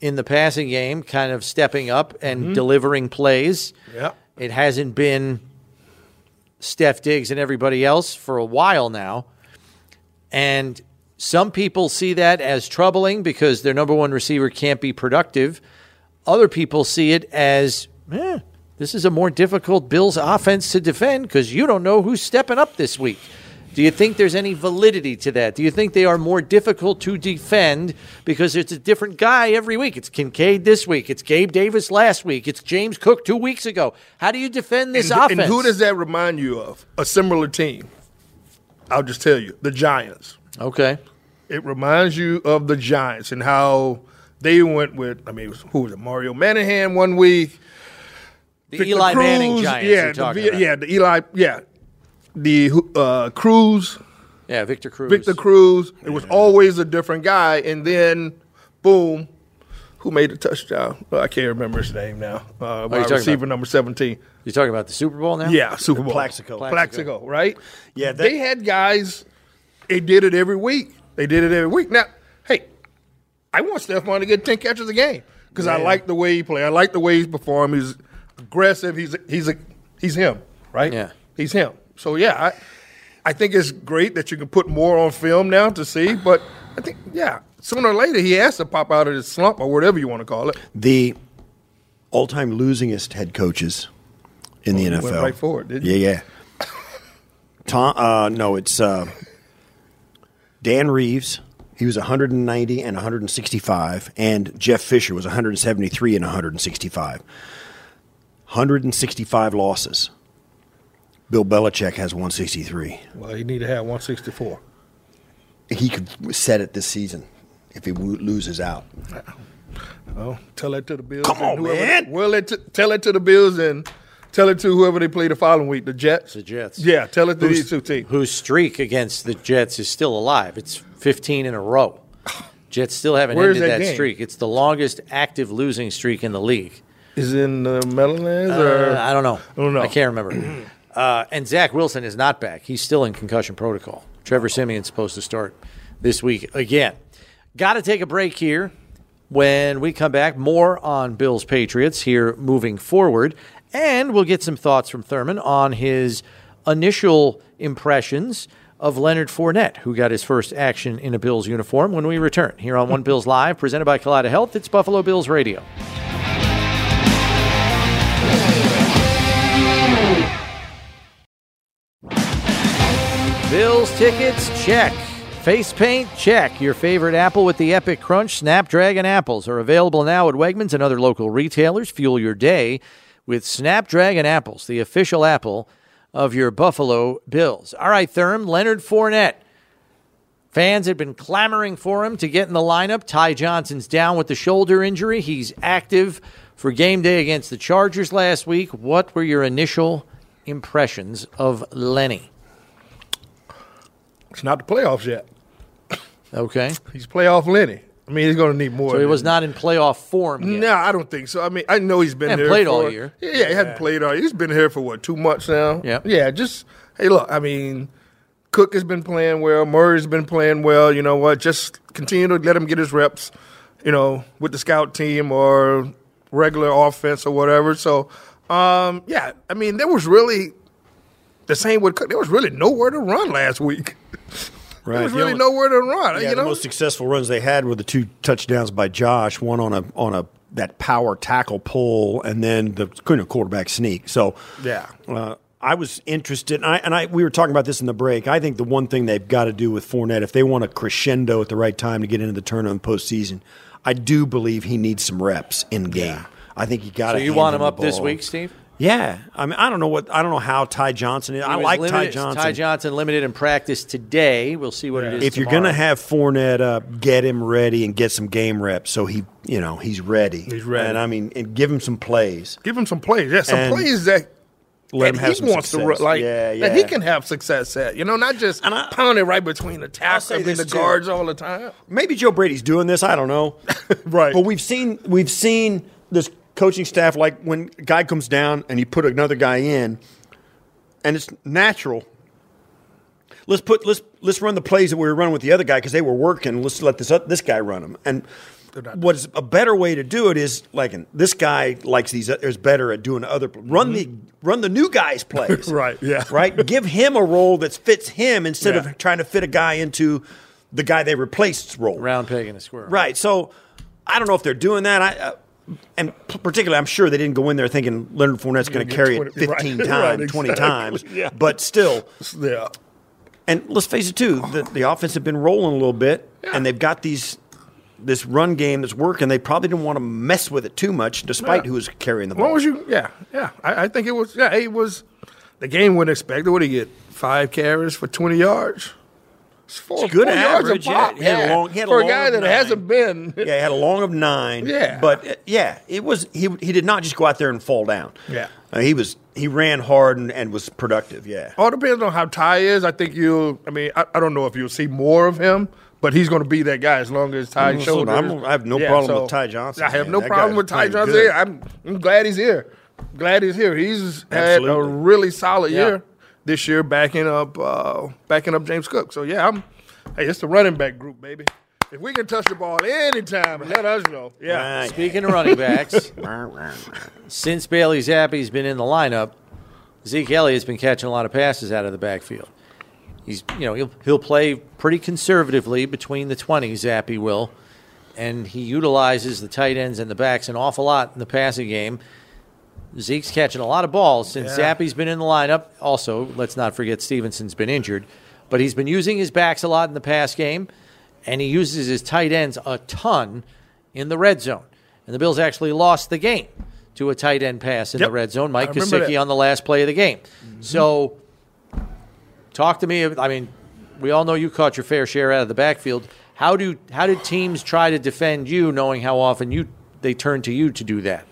in the passing game kind of stepping up and delivering plays. Yeah. It hasn't been Steph Diggs and everybody else for a while now. And some people see that as troubling because their number one receiver can't be productive. Other people see it as, eh, this is a more difficult Bills offense to defend because you don't know who's stepping up this week. Do you think there's any validity to that? Do you think they are more difficult to defend because it's a different guy every week? It's Kincaid this week. It's Gabe Davis last week. It's James Cook two weeks ago. How do you defend this and, offense? And who does that remind you of? A similar team. I'll just tell you the Giants. Okay. It reminds you of the Giants and how they went with, I mean, who was it? Mario Manningham one week. The Victor Eli Cruz, Manning Giants. Yeah, the, yeah, the Eli, yeah, the uh, Cruz. Yeah, Victor Cruz. Victor Cruz. It was always a different guy, and then boom, who made the touchdown? Oh, I can't remember his name now. Uh, wide receiver about? number seventeen. You talking about the Super Bowl now? Yeah, Super Bowl. Plaxico. Plaxico, right? Yeah, that- they had guys. They did it every week. They did it every week. Now, hey, I want Stefon to get ten catches a game because I like the way he play. I like the way he's perform. He's aggressive. He's he's a he's him, right? Yeah. he's him. So yeah, I I think it's great that you can put more on film now to see. But I think yeah, sooner or later he has to pop out of his slump or whatever you want to call it. The all-time losingest head coaches in the Oh, NFL. right for it, didn't yeah, you? yeah. Tom, uh, no, it's uh, Dan Reeves. He was 190 and 165, and Jeff Fisher was 173 and 165. 165 losses. Bill Belichick has 163. Well, you need to have 164. He could set it this season if he loses out. Oh, tell that to the Bills. Come on, whoever- man. Well, it t- tell it to the Bills and tell it to whoever they play the following week, the Jets. The Jets. Yeah, tell it to Who's- these two teams. Whose streak against the Jets is still alive. It's 15 in a row. Jets still haven't Where's ended that that, streak. It's the longest active losing streak in the league. Is it in the Meadowlands or Uh, I don't know. I don't know. I can't remember. uh, and Zach Wilson is not back. He's still in concussion protocol. Trevor Siemian's supposed to start this week again. Got to take a break here. When we come back, more on Bills Patriots here moving forward. And we'll get some thoughts from Thurman on his initial impressions of Leonard Fournette, who got his first action in a Bills uniform when we return here on One Bills Live, presented by Kaleida Health. It's Buffalo Bills Radio. Bills tickets, check. Face paint, check. Your favorite apple with the Epic Crunch Snapdragon apples are available now at Wegmans and other local retailers. Fuel your day with Snapdragon apples, the official apple of your Buffalo Bills. All right, Thurm, Leonard Fournette. Fans had been clamoring for him to get in the lineup. Ty Johnson's down with the shoulder injury. He's active for game day against the Chargers last week. What were your initial impressions of Lenny? It's not the playoffs yet. Okay. He's playoff Lenny. I mean, he's going to need more. So he was not in playoff form yet. No, I don't think so. I mean, I know he's been Hasn't here played for, all year. Yeah, yeah, he hasn't played all. year. He's been here for what two months now. Yeah. yeah. Just hey, look. I mean, Cook has been playing well. Murray's been playing well. You know what? Just continue to let him get his reps. You know, with the scout team or regular offense or whatever. So, um, yeah. I mean, there was really the same with Cook. There was really nowhere to run last week. Right. There was The really only- nowhere to run. Yeah, you the most successful runs they had were the two touchdowns by Josh, one on a on a that power tackle pull, and then the you know, quarterback sneak. So Yeah. uh, I was interested, and I, and I we were talking about this in the break. I think the one thing they've got to do with Fournette, if they want a crescendo at the right time to get into the tournament postseason, I do believe he needs some reps in game. I think you got So you want him up this week, Steve? Yeah, I mean, I don't know what I don't know how Ty Johnson is. He I was like Ty Johnson. Ty Johnson limited in practice today. We'll see what it is. if you're going to have Fournette up, get him ready and get some game reps so he, you know, he's ready. He's ready. And I mean, and give him some plays. give him some plays. Yeah, some And plays that let him that have he some wants to success. ru- like Yeah, that he can have success at. You know, not just And I- pound it right between the tackle say and this the too. guards all the time. Maybe Joe Brady's doing this. I don't know. Right. But we've seen we've seen this coaching staff like when a guy comes down and you put another guy in, and it's natural. Let's put let's let's run the plays that we were running with the other guy because they were working. Let's let this this guy run them. And What's a better way to do it is like and this guy likes these is better at doing other run the run the new guy's plays. Mm-hmm. Right, yeah. Right? Give him a role that fits him instead Yeah. of trying to fit a guy into the guy they replaced's role. Round peg in a square. Right. So I don't know if they're doing that. I uh, and p- particularly, I'm sure they didn't go in there thinking Leonard Fournette's going to carry get it 20 right, 15 right, times, 20 times. yeah. But still, Yeah. and let's face it too, the, the offense had been rolling a little bit, and they've got these this run game that's working. They probably didn't want to mess with it too much, despite Yeah. who was carrying the ball. What was you? Yeah, yeah. I, I think it was. Yeah, it was. The game wouldn't expect it. What did he get? Five carries for twenty yards. It's four, good four yards a average, yeah. pop. He had a long- he had for a long guy that nine. hasn't been. yeah, he had a long of nine. Yeah. but uh, yeah, it was he. He did not just go out there and fall down. Yeah. Uh, he was he ran hard and, and was productive. Yeah, All depends on how Ty is. I think you'll. I mean, I, I don't know if you'll see more of him, but he's going to be that guy as long as Ty Mm, so I have no problem with Ty Johnson, I have man. no That problem with Ty Johnson. I'm, I'm glad he's here. Glad he's here. He's had a really solid Yeah. year this year, backing up, uh, backing up James Cook. So yeah, I'm. Hey, it's the running back group, baby. If we can touch the ball anytime, let us know. Yeah. Right. Speaking of running backs, since Bailey Zappe's been in the lineup, Zeke Elliott's been catching a lot of passes out of the backfield. He's, you know, he'll he'll play pretty conservatively between the twenties. Zappe will, and he utilizes the tight ends and the backs an awful lot in the passing game. Zeke's catching a lot of balls since Yeah. Zappe's been in the lineup. Also, let's not forget Stevenson's been injured, but he's been using his backs a lot in the pass game, and he uses his tight ends a ton in the red zone. And the Bills actually lost the game to a tight end pass in Yep. the red zone. Mike Gesicki on the last play of the game. So, talk to me. I mean, we all know you caught your fair share out of the backfield. How do how did teams try to defend you, knowing how often you they turn to you to do that?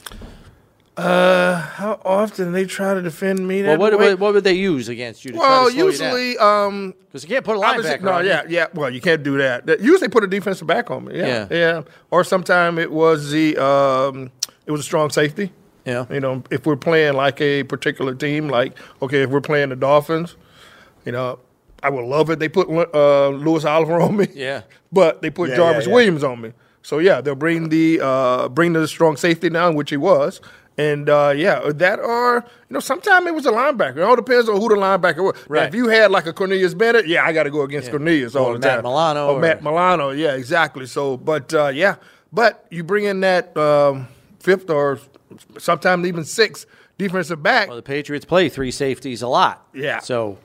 How often they try to defend me Well, what, way? what, what would they use against you? To well, try to slow usually, um, because you can't put a linebacker. no, on you. yeah, yeah. Well, you can't do that. That- Usually, put a defensive back on me. Yeah, Yeah. yeah. Or sometime it was the um, it was a strong safety. Yeah. You know, if we're playing like a particular team, like okay, if we're playing the Dolphins, you know, I would love it. They put uh, Louis Oliver on me. Yeah. But they put Yeah, Jarvis yeah, yeah. Williams on me. So yeah, they'll bring the uh, bring the strong safety down, which he was. And uh, yeah, that or you know, sometimes it was a linebacker. It all depends on who the linebacker was. Now, Right. if you had like a Cornelius Bennett, yeah, I got to go against Cornelius all Or the Matt time. Milano or, or- Matt Milano, yeah, exactly. So, but uh, yeah, but you bring in that um, fifth or sometimes even sixth defensive back, Well, the Patriots play three safeties a lot. Yeah. So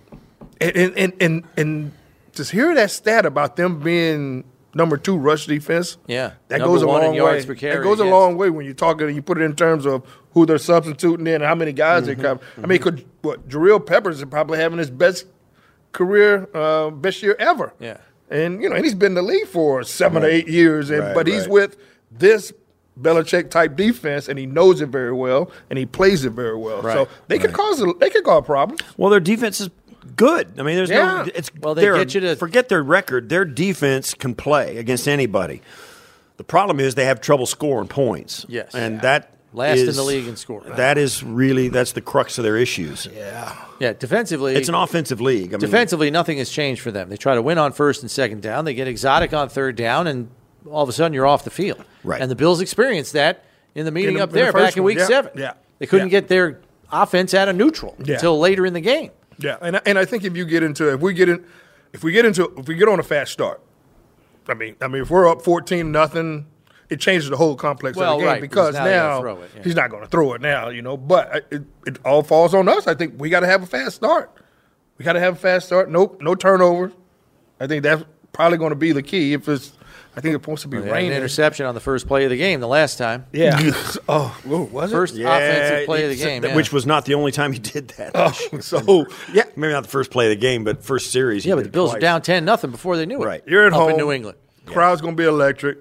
and and and and, and just hear that stat about them being number two rush defense. Yeah. that Number goes a one in long yards way. per carry That goes a long way when you talk and you put it in terms of who they're substituting in and how many guys Mm-hmm. they come. I mean, could what Jabrill Peppers is probably having his best career, uh, best year ever. Yeah. and you know, and he's been in the league for seven or eight years, and Right, but he's right. with this. Belichick type defense, and he knows it very well, and he plays it very well. Right, So they could cause a, they could cause problems. Well, their defense is good. I mean, there's Yeah. no. It's Well, they they're- get you to- forget their record. Their defense can play against anybody. The problem is they have trouble scoring points. Yes. and Yeah. that Last in the league in scoring. That is really that's the crux of their issues. yeah, yeah. defensively, It's an offensive league. I mean, defensively nothing has changed for them. They try to win on first and second down. They get exotic on third down, and all of a sudden you're off the field. Right. And the Bills experienced that in the meeting the- up in the there first back in week yeah, seven. yeah, They couldn't yeah. get their offense out of neutral Yeah. until later in the game. Yeah, and I- and I think if you get into if we get in if we get into if we get on a fast start, I mean I mean if we're up fourteen nothing, it changes the whole complex Well, of the game right, because now now, it, yeah. he's not going to throw it now, you know. But it, it all falls on us. I think we got to have a fast start. We got to have a fast start. No no turnovers. I think that's probably going to be the key. If it's I think it's supposed to be They had an interception on the first play of the game the last time. Yeah. oh, whoa, was it? First offensive play of the game, yeah. which was not the only time he did that. Oh, so yeah, Maybe not the first play of the game, but first series. Yeah, but the Bills twice. are down ten nothing before they knew it. Right. you're at up home in New England. Crowd's going to be electric.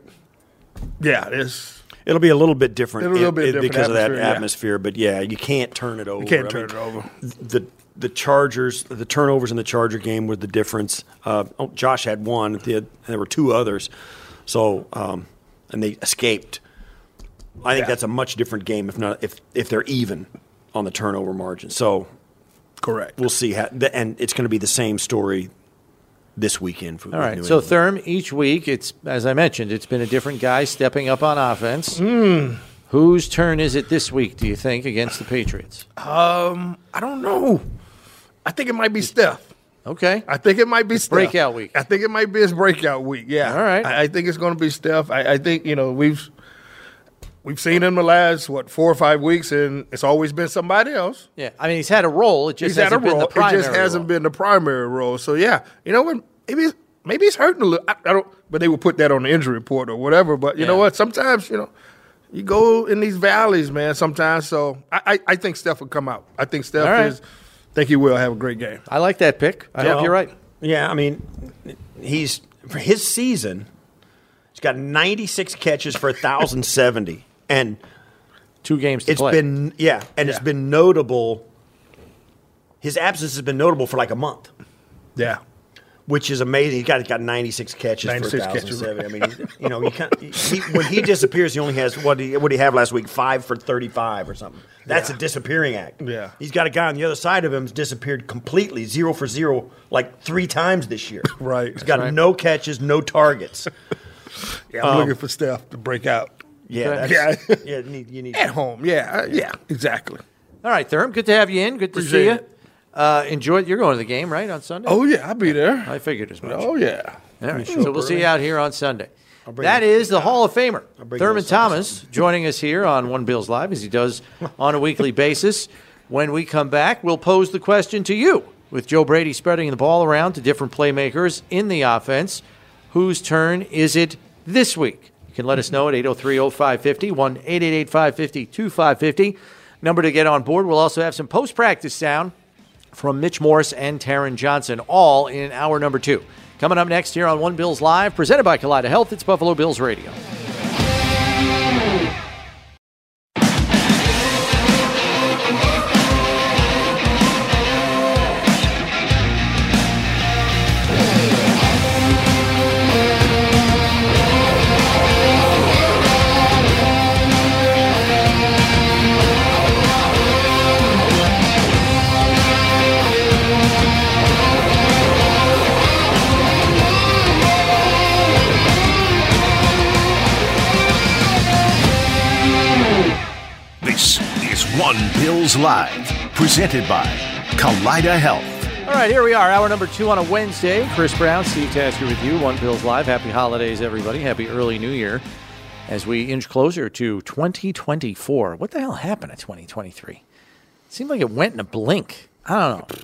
Yeah, it's It'll be a little bit different, It'll be a little bit in- different because of that atmosphere, yeah. atmosphere. But yeah, you can't turn it over. you can't I turn mean, it over. the the Chargers, the turnovers in the Charger game were the difference. Uh, oh, Josh had one. The, and there were two others. So, um, and they escaped. I think Yeah. that's a much different game if not if if they're even on the turnover margin. So Correct. we'll see how, and it's going to be the same story this weekend. For All right. New So England. Thurm, each week, it's as I mentioned, it's been a different guy stepping up on offense. Hmm. Whose turn is it this week? Do you think against the Patriots? Um, I don't know. I think it might be Steph. Okay. I think it might be Steph. breakout week. I think it might be his breakout week. Yeah. All right. I, I think it's going to be Steph. I, I think you know we've we've seen him the last what four or five weeks, and it's always been somebody else. Yeah. I mean, he's had a role. It just He's had a hasn't been role. the It primary. just hasn't role. been the primary role. So yeah, you know what? Maybe it's, maybe it's hurting a little. I, I don't. But they will put that on the injury report or whatever. But you know what? Sometimes you know. You go in these valleys, man. Sometimes, so I, I, I think Steph will come out. I think Steph right. is. Think he will have a great game. I like that pick. I hope you're right. Yeah, I mean, he's for his season. He's got 96 catches for 1,070, and Two games to it's play. been yeah, and it's been notable. His absence has been notable for like a month, Yeah. Which is amazing. He's got got 96 catches 96 for catches. 1,070. I mean, he- you know, you can't, he, when he disappears, he only has what did he, what did he have last week? Five for 35 or something. That's Yeah. a disappearing act. Yeah. he's got a guy on the other side of him who's disappeared completely, zero for zero, like three times this year. Right. He's got right. no catches, no targets. Yeah, I'm looking for Steph to break out Yeah, that's, Yeah. yeah. You need, you need at home. Yeah, uh, yeah, exactly. All right, Thurm. Good to have you in. Good to see you. it. Uh, enjoy. You're going to the game, right, on Sunday? Oh yeah, I'll be there. I figured as much. Oh yeah. All right. show So we'll see you out here on Sunday. bring That you- is the Hall of Famer, Thurman Thomas, joining us here on One Bills Live, as he does on a weekly basis. When we come back, we'll pose the question to you, with Joe Brady spreading the ball around to different playmakers in the offense. Whose turn is it this week? You can let us know at 803-0550, 1-888-550-2550. Number to get on board. We'll also have some post-practice sound from Mitch Morse and Taron Johnson, all in hour number two. Coming up next here on One Bills Live, presented by Kaleida Health, it's Buffalo Bills Radio. Bills Live, presented by Kaleida Health. All right, here we are, hour number two on a Wednesday. Chris Brown, Steve Tasker with you, One Bills Live. Happy holidays, everybody. Happy early new year as we inch closer to 2024. What the hell happened to 2023? It seemed like it went in a blink. I don't know.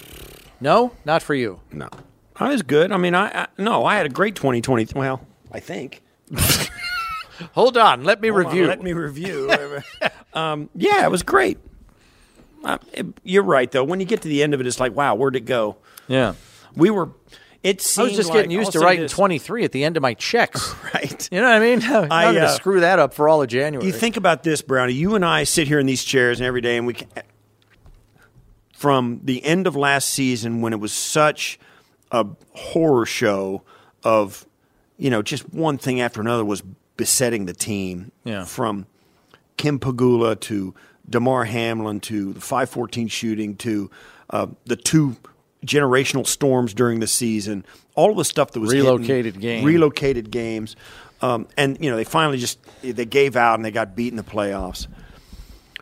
No, not for you. No, I was good. I mean, I, I no, I had a great 2020. Well, I think. Hold on, let me Hold on, review. let me review. um, yeah, it was great. Uh, it- you're right, though. When you get to the end of it, it's like, wow, where'd it go? yeah. We were. It I was just like- getting used to writing this. 23 at the end of my checks. Right. You know what I mean? I'm I, going to uh, screw that up for all of January. You think about this, Brownie. You and I sit here in these chairs and every day, and we can, from the end of last season when it was such a horror show of, you know, just one thing after another was besetting the team. Yeah. From Kim Pegula to Damar Hamlin to the 514 shooting to uh, the two generational storms during the season, all of the stuff that was hitting- Relocated game. relocated games, um, and you know they finally just they gave out and they got beat in the playoffs.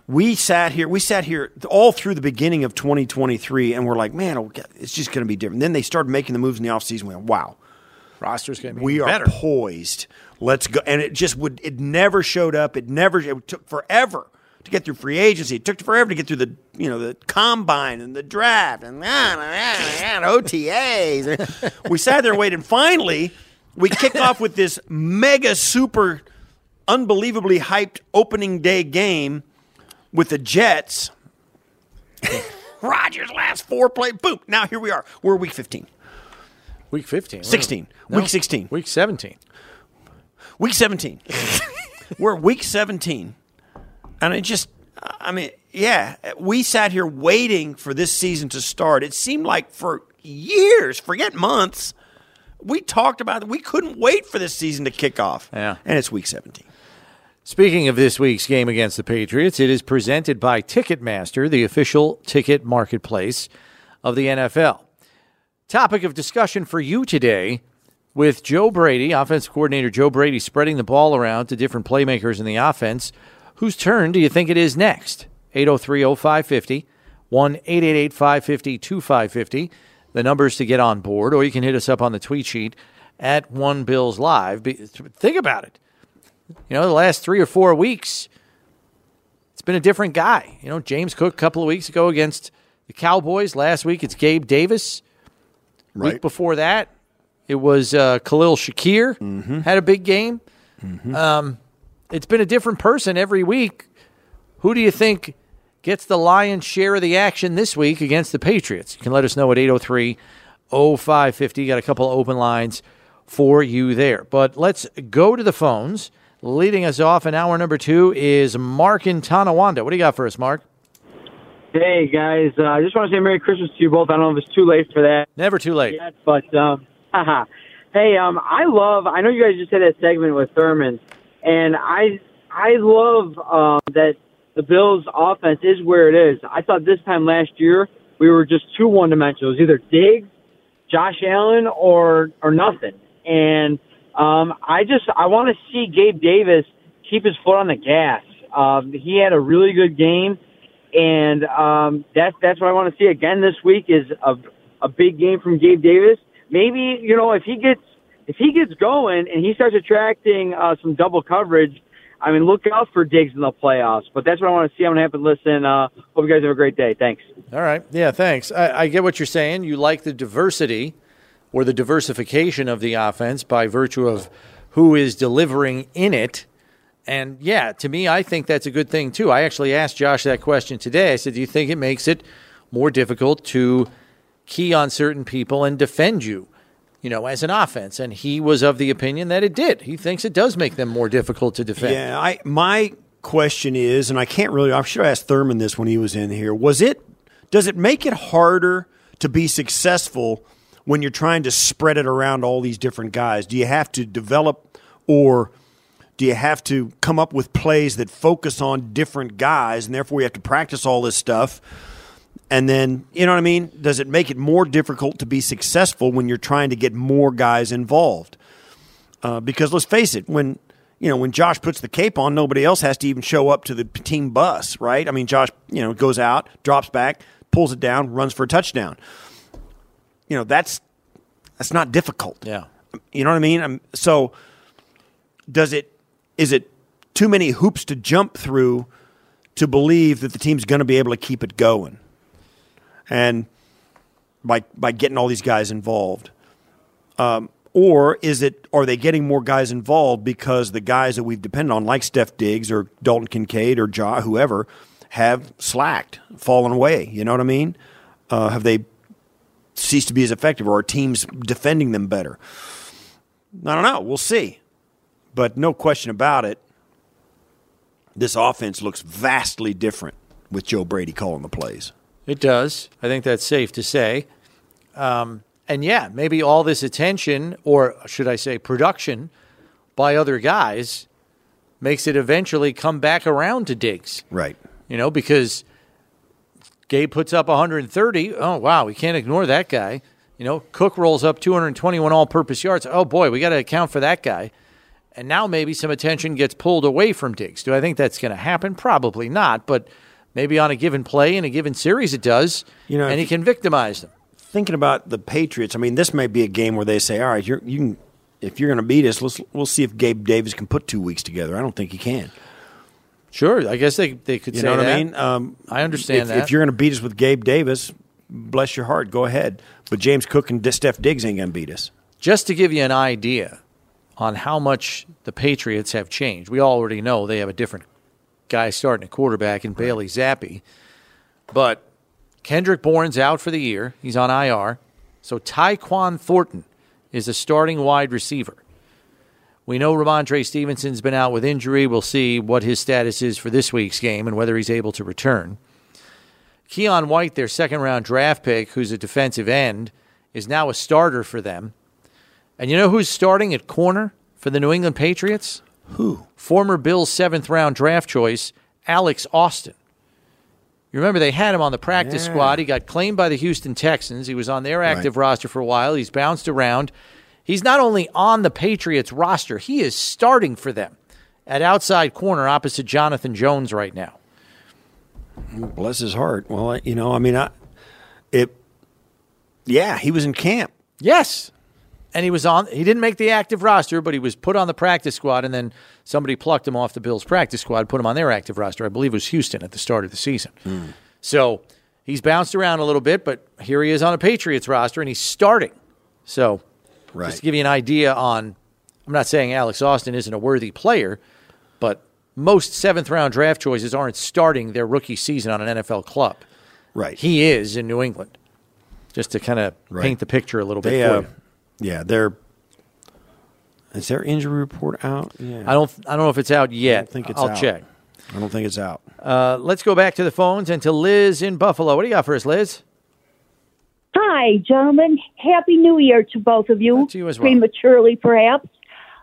We sat here, we sat here all through the beginning of 2023, and we're like, man, it's just going to be different. Then they started making the moves in the offseason. We went, wow, roster's going to be we are better. poised. Let's go. And it just would, it never showed up. It never, it took forever to get through free agency. It took forever to get through the, you know, the combine and the draft and, ah, ah, ah, and OTAs. we sat there and waited. And finally, we kick off with this mega super, unbelievably hyped opening day game with the Jets. Rodgers last four play. Boom. Now here we are. We're week 15. Week 15. 16. No. Week 16. Week 17. Week 17. We're week 17. And it just, I mean, yeah, we sat here waiting for this season to start. It seemed like for years, forget months, we talked about it. We couldn't wait for this season to kick off. Yeah. And it's week 17. Speaking of this week's game against the Patriots, it is presented by Ticketmaster, the official ticket marketplace of the NFL. Topic of discussion for you today with Joe Brady, offense coordinator Joe Brady, spreading the ball around to different playmakers in the offense. Whose turn do you think it is next? 803 0550, 1 888 550 2550. The numbers to get on board, or you can hit us up on the tweet sheet at One Bills Live. Think about it. You know, the last three or four weeks, it's been a different guy. You know, James Cook a couple of weeks ago against the Cowboys. Last week, it's Gabe Davis. Right. Week before that, it was uh, Khalil Shakir Mm-hmm. had a big game. Um, it's been a different person every week. Who do you think gets the lion's share of the action this week against the Patriots? You can let us know at 803 0550. Got a couple of open lines for you there. But let's go to the phones. Leading us off in hour number two is Mark in Tonawanda. What do you got for us, Mark? Hey guys, uh, I just want to say Merry Christmas to you both. I don't know if it's too late for that Never too late. yet, but um, haha. hey, um, I love. I know you guys just had that segment with Thurman, and I I love um, that the Bills' offense is where it is. I thought this time last year we were just too one dimensional. It was either Diggs, Josh Allen, or or nothing. And um, I just I want to see Gabe Davis keep his foot on the gas. Um, he had a really good game, and um, that's that's what I want to see again this week is a a big game from Gabe Davis. Maybe you know if he gets if he gets going and he starts attracting uh, some double coverage. I mean, look out for Diggs in the playoffs. But that's what I want to see. I'm gonna have to listen. Uh, hope you guys have a great day. Thanks. All right. Yeah, thanks. I, I get what you're saying. You like the diversity or the diversification of the offense by virtue of who is delivering in it. And yeah, to me, I think that's a good thing too. I actually asked Josh that question today. I said, Do you think it makes it more difficult to key on certain people and defend you, you know, as an offense? And he was of the opinion that it did. He thinks it does make them more difficult to defend. Yeah, I my question is, and I can't really. I should have asked Thurman this when he was in here. Was it? Does it make it harder to be successful when you're trying to spread it around all these different guys? Do you have to develop, or do you have to come up with plays that focus on different guys, and therefore you have to practice all this stuff? And then, you know what I mean? Does it make it more difficult to be successful when you're trying to get more guys involved? Uh, because let's face it, when you know when Josh puts the cape on, nobody else has to even show up to the team bus, right? I mean, Josh, you know, goes out, drops back, pulls it down, runs for a touchdown. You know, that's that's not difficult. Yeah. You know what I mean? Um so, does it is it too many hoops to jump through to believe that the team's going to be able to keep it going? And by by getting all these guys involved. Um, or is it are they getting more guys involved because the guys that we've depended on, like Steph Diggs or Dalton Kincaid or Ja, whoever, have slacked, fallen away? You know what I mean? Uh, have they ceased to be as effective, or are teams defending them better? I don't know. We'll see. But no question about it, this offense looks vastly different with Joe Brady calling the plays. It does. I think that's safe to say. Um, and yeah, maybe all this attention, or should I say production, by other guys makes it eventually come back around to Diggs. Right. You know, because Gabe puts up 130. Oh, wow, we can't ignore that guy. You know, Cook rolls up 221 all purpose yards. Oh, boy, we got to account for that guy. And now maybe some attention gets pulled away from Diggs. Do I think that's going to happen? Probably not, but maybe on a given play in a given series it does. You know, and he can victimize them. thinking about the Patriots, I mean, this may be a game where they say, "All right, you're, you can, if you're going to beat us, let's we'll see if Gabe Davis can put two weeks together." I don't think he can. Sure, I guess they they could You know what that. I mean? Um, I understand if, that. If you're going to beat us with Gabe Davis, bless your heart, go ahead. But James Cook and Steph Diggs ain't going to beat us. Just to give you an idea on how much the Patriots have changed, we already know they have a different guy starting at quarterback in Bailey Zappe. But Kendrick Bourne's out for the year. He's on IR. So Tyquan Thornton is a starting wide receiver. We know Rhamondre Stevenson's been out with injury. We'll see what his status is for this week's game and whether he's able to return. Keion White, their second round draft pick, who's a defensive end, is now a starter for them. And you know who's starting at corner for the New England Patriots? Who? Former Bills seventh round draft choice, Alex Austin. You remember they had him on the practice Yeah. squad. He got claimed by the Houston Texans. He was on their active roster for a while. He's bounced around. He's not only on the Patriots roster, he is starting for them at outside corner opposite Jonathan Jones right now. Bless his heart. Well, you know, I mean, I, it. Yeah, he was in camp. Yes. And he was on he didn't make the active roster, but he was put on the practice squad and then somebody plucked him off the Bills practice squad, put him on their active roster. I believe it was Houston at the start of the season. So he's bounced around a little bit, but here he is on a Patriots roster and he's starting. So Right. just to give you an idea on I'm not saying Alex Austin isn't a worthy player, but most seventh round draft choices aren't starting their rookie season on an NFL club. Right. He is in New England. Just to kind of Right. paint the picture a little bit They, for uh. Yeah, they're. Is their injury report out? Yeah. I don't. I don't know if it's out yet. I don't think it's I'll out. check. I don't think it's out. Uh, let's go back to the phones and to Liz in Buffalo. What do you got for us, Liz? Hi, gentlemen. Happy New Year to both of you. To you as well. Prematurely, perhaps.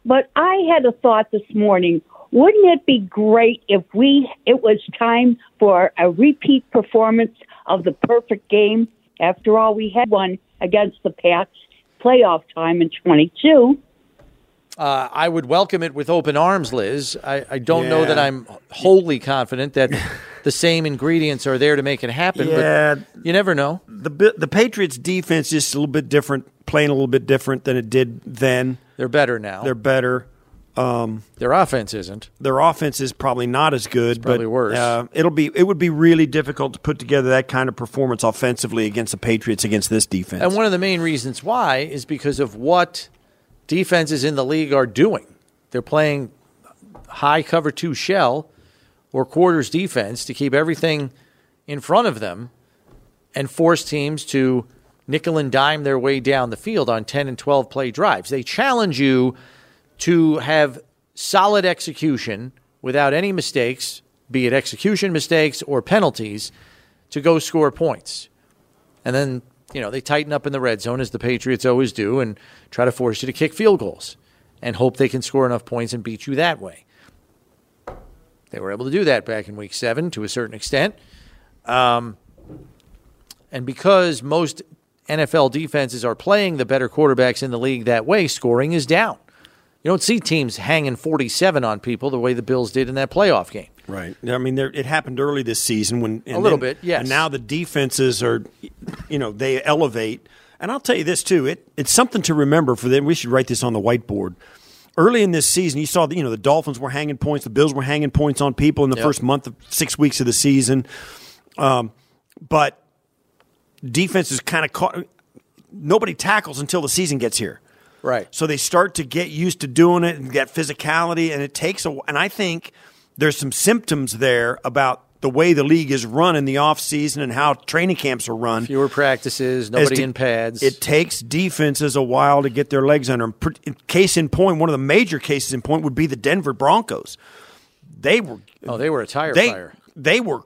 But I had a thought this morning. Wouldn't it be great if we it was time for a repeat performance of the perfect game? After all, we had one against the Pats playoff time in 22. Uh, I would welcome it with open arms, Liz. I, I don't know that I'm wholly confident that the same ingredients are there to make it happen. Yeah. but you never know. The the Patriots defense is a little bit different, playing a little bit different than it did then. They're better now. They're better. Um, Their offense isn't. their offense is probably not as good, probably but worse. Uh, it'll be it would be really difficult to put together that kind of performance offensively against the Patriots against this defense. And one of the main reasons why is because of what defenses in the league are doing. They're playing high cover two shell or quarters defense to keep everything in front of them and force teams to nickel and dime their way down the field on 10 and 12 play drives. They challenge you to have solid execution without any mistakes, be it execution mistakes or penalties, to go score points. And then, you know, they tighten up in the red zone as the Patriots always do and try to force you to kick field goals and hope they can score enough points and beat you that way. They were able to do that back in week seven to a certain extent. Um, and because most NFL defenses are playing the better quarterbacks in the league that way, scoring is down. You don't see teams hanging 47 on people the way the Bills did in that playoff game. Right. I mean, there, it happened early this season when and A little then- bit, yes. And now the defenses are, you know, they elevate. And I'll tell you this too. It it's something to remember for them. We should write this on the whiteboard. Early in this season, you saw the, you know the Dolphins were hanging points, the Bills were hanging points on people in the Yep. first month of six weeks of the season. Um, but defense is kind of caught. Nobody tackles until the season gets here. Right. So they start to get used to doing it and get physicality, and it takes a. And I think there's some symptoms there about the way the league is run in the off season and how training camps are run. Fewer practices, nobody to- in pads. It takes defenses a while to get their legs under them. Case in point, one of the major cases in point would be the Denver Broncos. They were oh, they were a tire they fire. they were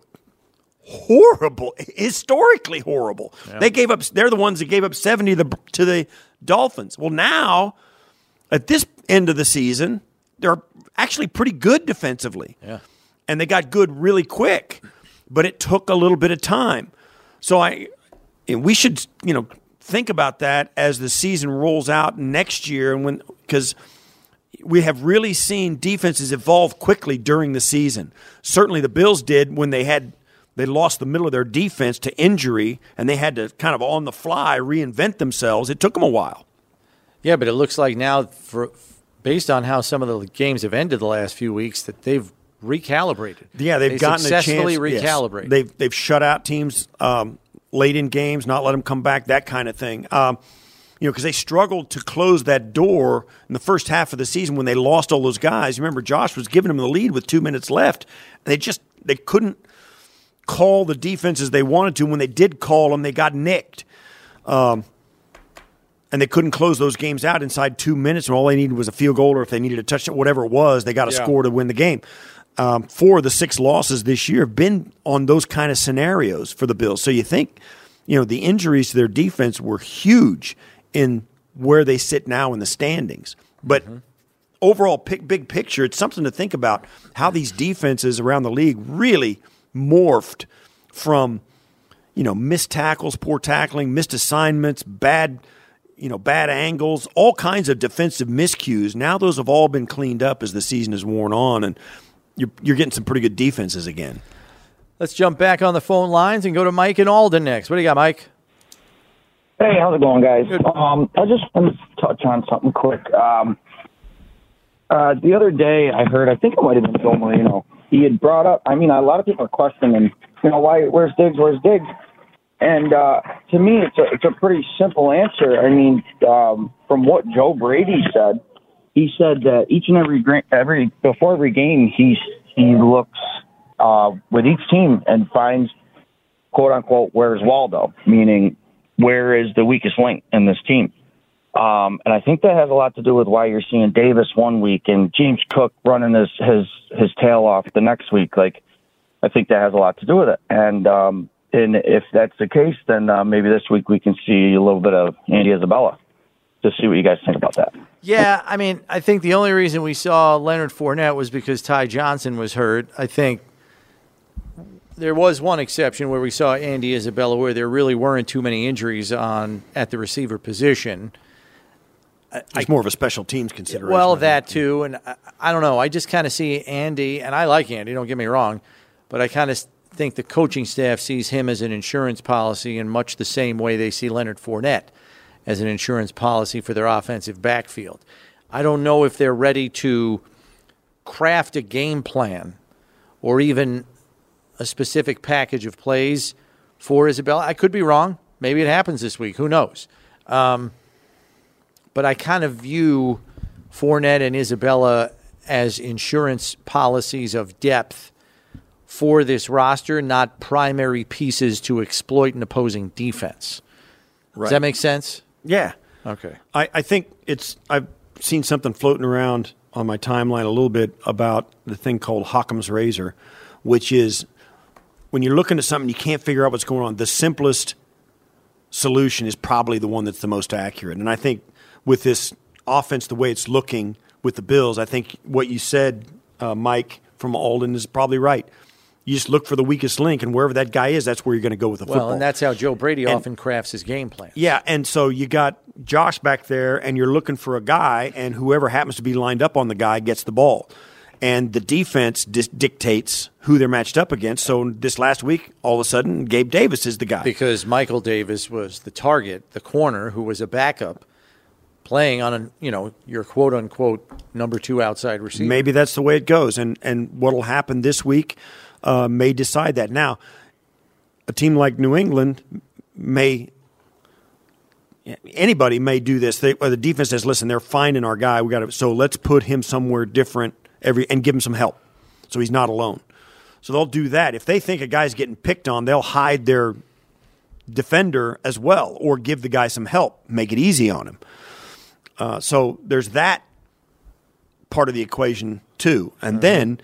horrible, historically horrible. They gave up. They're the ones that gave up seventy the, to the Dolphins. Well, now at this end of the season, they're actually pretty good defensively. Yeah. and they got good really quick, but it took a little bit of time. So I, and we should you know think about that as the season rolls out next year, and when because we have really seen defenses evolve quickly during the season. Certainly, the Bills did when they had they lost the middle of their defense to injury, and they had to kind of on the fly reinvent themselves. It took them a while. Yeah, but it looks like now, for based on how some of the games have ended the last few weeks, that they've recalibrated. Yeah, they've They gotten successfully a chance. yes. recalibrated. They've they've shut out teams um, late in games, not let them come back, that kind of thing. Um, you know, because they struggled to close that door in the first half of the season when they lost all those guys. Remember, Josh was giving them the lead with two minutes left, and they just they couldn't call the defenses they wanted to. When they did call them, they got nicked. Um, and they couldn't close those games out inside two minutes, and all they needed was a field goal, or if they needed a touchdown, whatever it was, they got a Yeah. score to win the game. Um, four of the six losses this year have been on those kind of scenarios for the Bills. So you think, you know, the injuries to their defense were huge in where they sit now in the standings. But overall, pic- big picture, it's something to think about how these defenses around the league really morphed from you know missed tackles, poor tackling, missed assignments, bad you know bad angles, all kinds of defensive miscues. Now those have all been cleaned up as the season has worn on, and you're, you're getting some pretty good defenses again. Let's jump back on the phone lines and go to Mike and Alden next. What do you got, Mike? Hey, how's it going, guys? Um, I just want to touch on something quick. Um, uh, the other day, I heard, I think it might have been Joe Marino. He had brought up, I mean, a lot of people are questioning, you know, why, where's Diggs, where's Diggs? And uh, to me, it's a, it's a pretty simple answer. I mean, um, from what Joe Brady said, he said that each and every every before every game, he's he looks uh, with each team and finds quote unquote where's Waldo, meaning where is the weakest link in this team. Um, and I think that has a lot to do with why you're seeing Davis one week and James Cook running his his his tail off the next week. Like, I think that has a lot to do with it. And um, and if that's the case, then uh, maybe this week we can see a little bit of Andy Isabella. To see what you guys think about that. Yeah, I mean, I think the only reason we saw Leonard Fournette was because Ty Johnson was hurt. I think there was one exception where we saw Andy Isabella where there really weren't too many injuries on at the receiver position. It's more of a special teams consideration. Well, that too, and I, I don't know. I just kind of see Andy, and I like Andy. Don't get me wrong, but I kind of think the coaching staff sees him as an insurance policy in much the same way they see Leonard Fournette as an insurance policy for their offensive backfield. I don't know if they're ready to craft a game plan or even a specific package of plays for Isabella. I could be wrong. Maybe it happens this week. Who knows? Um, but I kind of view Fournette and Isabella as insurance policies of depth for this roster, not primary pieces to exploit an opposing defense. Right. Does that make sense? Yeah. Okay. I, I think it's I've seen something floating around on my timeline a little bit about the thing called Occam's razor, which is when you're looking at something you can't figure out what's going on, the simplest solution is probably the one that's the most accurate. And I think with this offense, the way it's looking with the Bills, I think what you said, uh, Mike from Alden, is probably right. You just look for the weakest link, and wherever that guy is, that's where you're going to go with the well, football. Well, and that's how Joe Brady And- often crafts his game plan. Yeah, and so you got Josh back there, and you're looking for a guy, and whoever happens to be lined up on the guy gets the ball. And the defense dis- dictates who they're matched up against. So this last week, all of a sudden, Gabe Davis is the guy. Because Michael Davis was the target, the corner who was a backup, playing on a you know your quote unquote number two outside receiver. Maybe that's the way it goes, and and what'll happen this week uh, may decide that. Now, a team like New England may. Anybody may do this. They, the defense says, "Listen, they're finding our guy. We got to so let's put him somewhere different every and give him some help, so he's not alone." So they'll do that. If they think a guy's getting picked on, they'll hide their defender as well, or give the guy some help, make it easy on him. Uh, so there's that part of the equation too. And then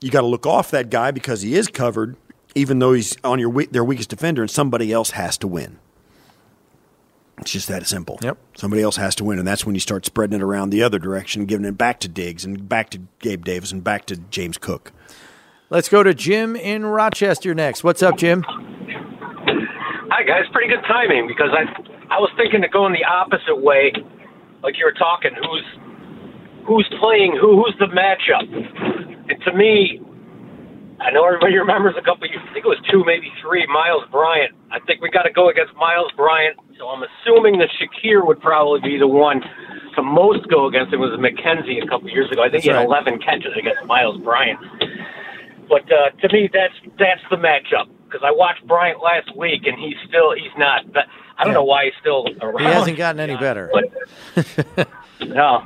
you got to look off that guy because he is covered, even though he's on your their weakest defender, and somebody else has to win. It's just that simple. Yep. Somebody else has to win, and that's when you start spreading it around the other direction, giving it back to Diggs and back to Gabe Davis and back to James Cook. Let's go to Jim in Rochester next. What's up, Jim? Hi guys, pretty good timing because I I was thinking of going the opposite way, like you were talking. Who's who's playing who? Who's the matchup? And to me, I know everybody remembers a couple. Years, I think it was two, maybe three. Myles Bryant. I think we got to go against Myles Bryant. So I'm assuming that Shakir would probably be the one to most go against him. Was McKenzie a couple years ago? I think he had right. 11 catches against Myles Bryant. But uh, to me, that's that's the matchup because I watched Bryant last week and he's still he's not. But I don't know why he's still around. He hasn't gotten any better. But no.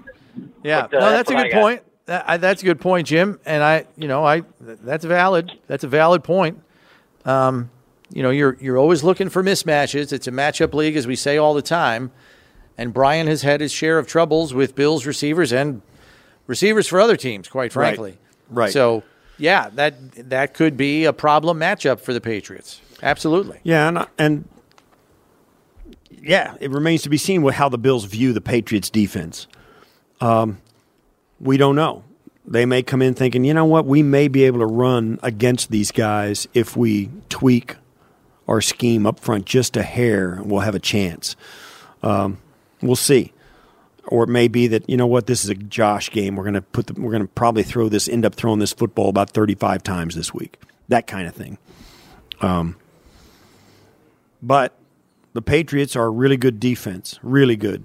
Yeah, But, uh, no, that's a what I good point. That, I, that's a good point, Jim. And I, you know, I that's valid. That's a valid point. Um, you know, you're you're always looking for mismatches. It's a matchup league, as we say all the time. And Bryant has had his share of troubles with Bills receivers and receivers for other teams, quite Right. frankly. Right. So, yeah, that that could be a problem matchup for the Patriots. Absolutely. Yeah, and, and yeah, it remains to be seen how the Bills view the Patriots' defense. Um, we don't know. they may come in thinking, you know what, we may be able to run against these guys if we tweak our scheme up front just a hair, and we'll have a chance. Um, we'll see. Or it may be that you know what, this is a Josh game. We're gonna put the, we're gonna probably throw this, end up throwing this football about thirty five times this week. That kind of thing. Um, but the Patriots are a really good defense, really good.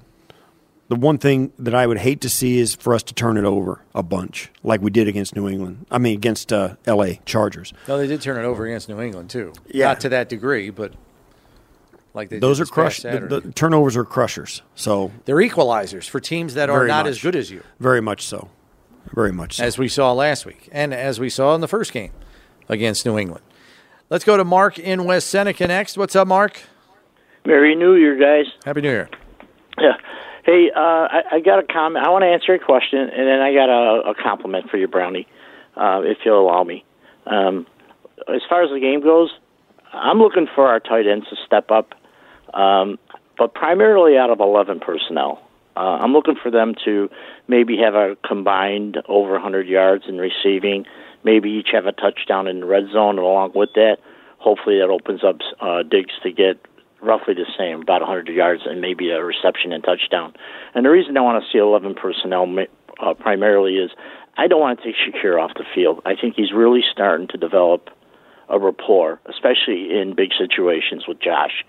The one thing that I would hate to see is for us to turn it over a bunch, like we did against New England. I mean, against uh, L.A. Chargers. No, they did turn it over against New England too. Yeah. not to that degree, but like they Those are this crush. The, the turnovers are crushers. So They're equalizers for teams that are not much. as good as you, very much so, very much so. as we saw last week, and as we saw in the first game against New England. Let's go to Mark in West Seneca next. What's up, Mark? Merry New Year, guys. Happy New Year. Yeah. Hey, uh, I, I got a comment. I want to answer a question, and then I got a, a compliment for you, Brownie, uh, if you'll allow me. Um, as far as the game goes, I'm looking for our tight ends to step up, um, but primarily out of 11 personnel. Uh, I'm looking for them to maybe have a combined over 100 yards in receiving, maybe each have a touchdown in the red zone, and along with that, hopefully that opens up uh, Diggs to get roughly the same, about 100 yards and maybe a reception and touchdown. And the reason I want to see 11 personnel uh, primarily is I don't want to take Shakir off the field. I think he's really starting to develop a rapport, especially in big situations with Josh.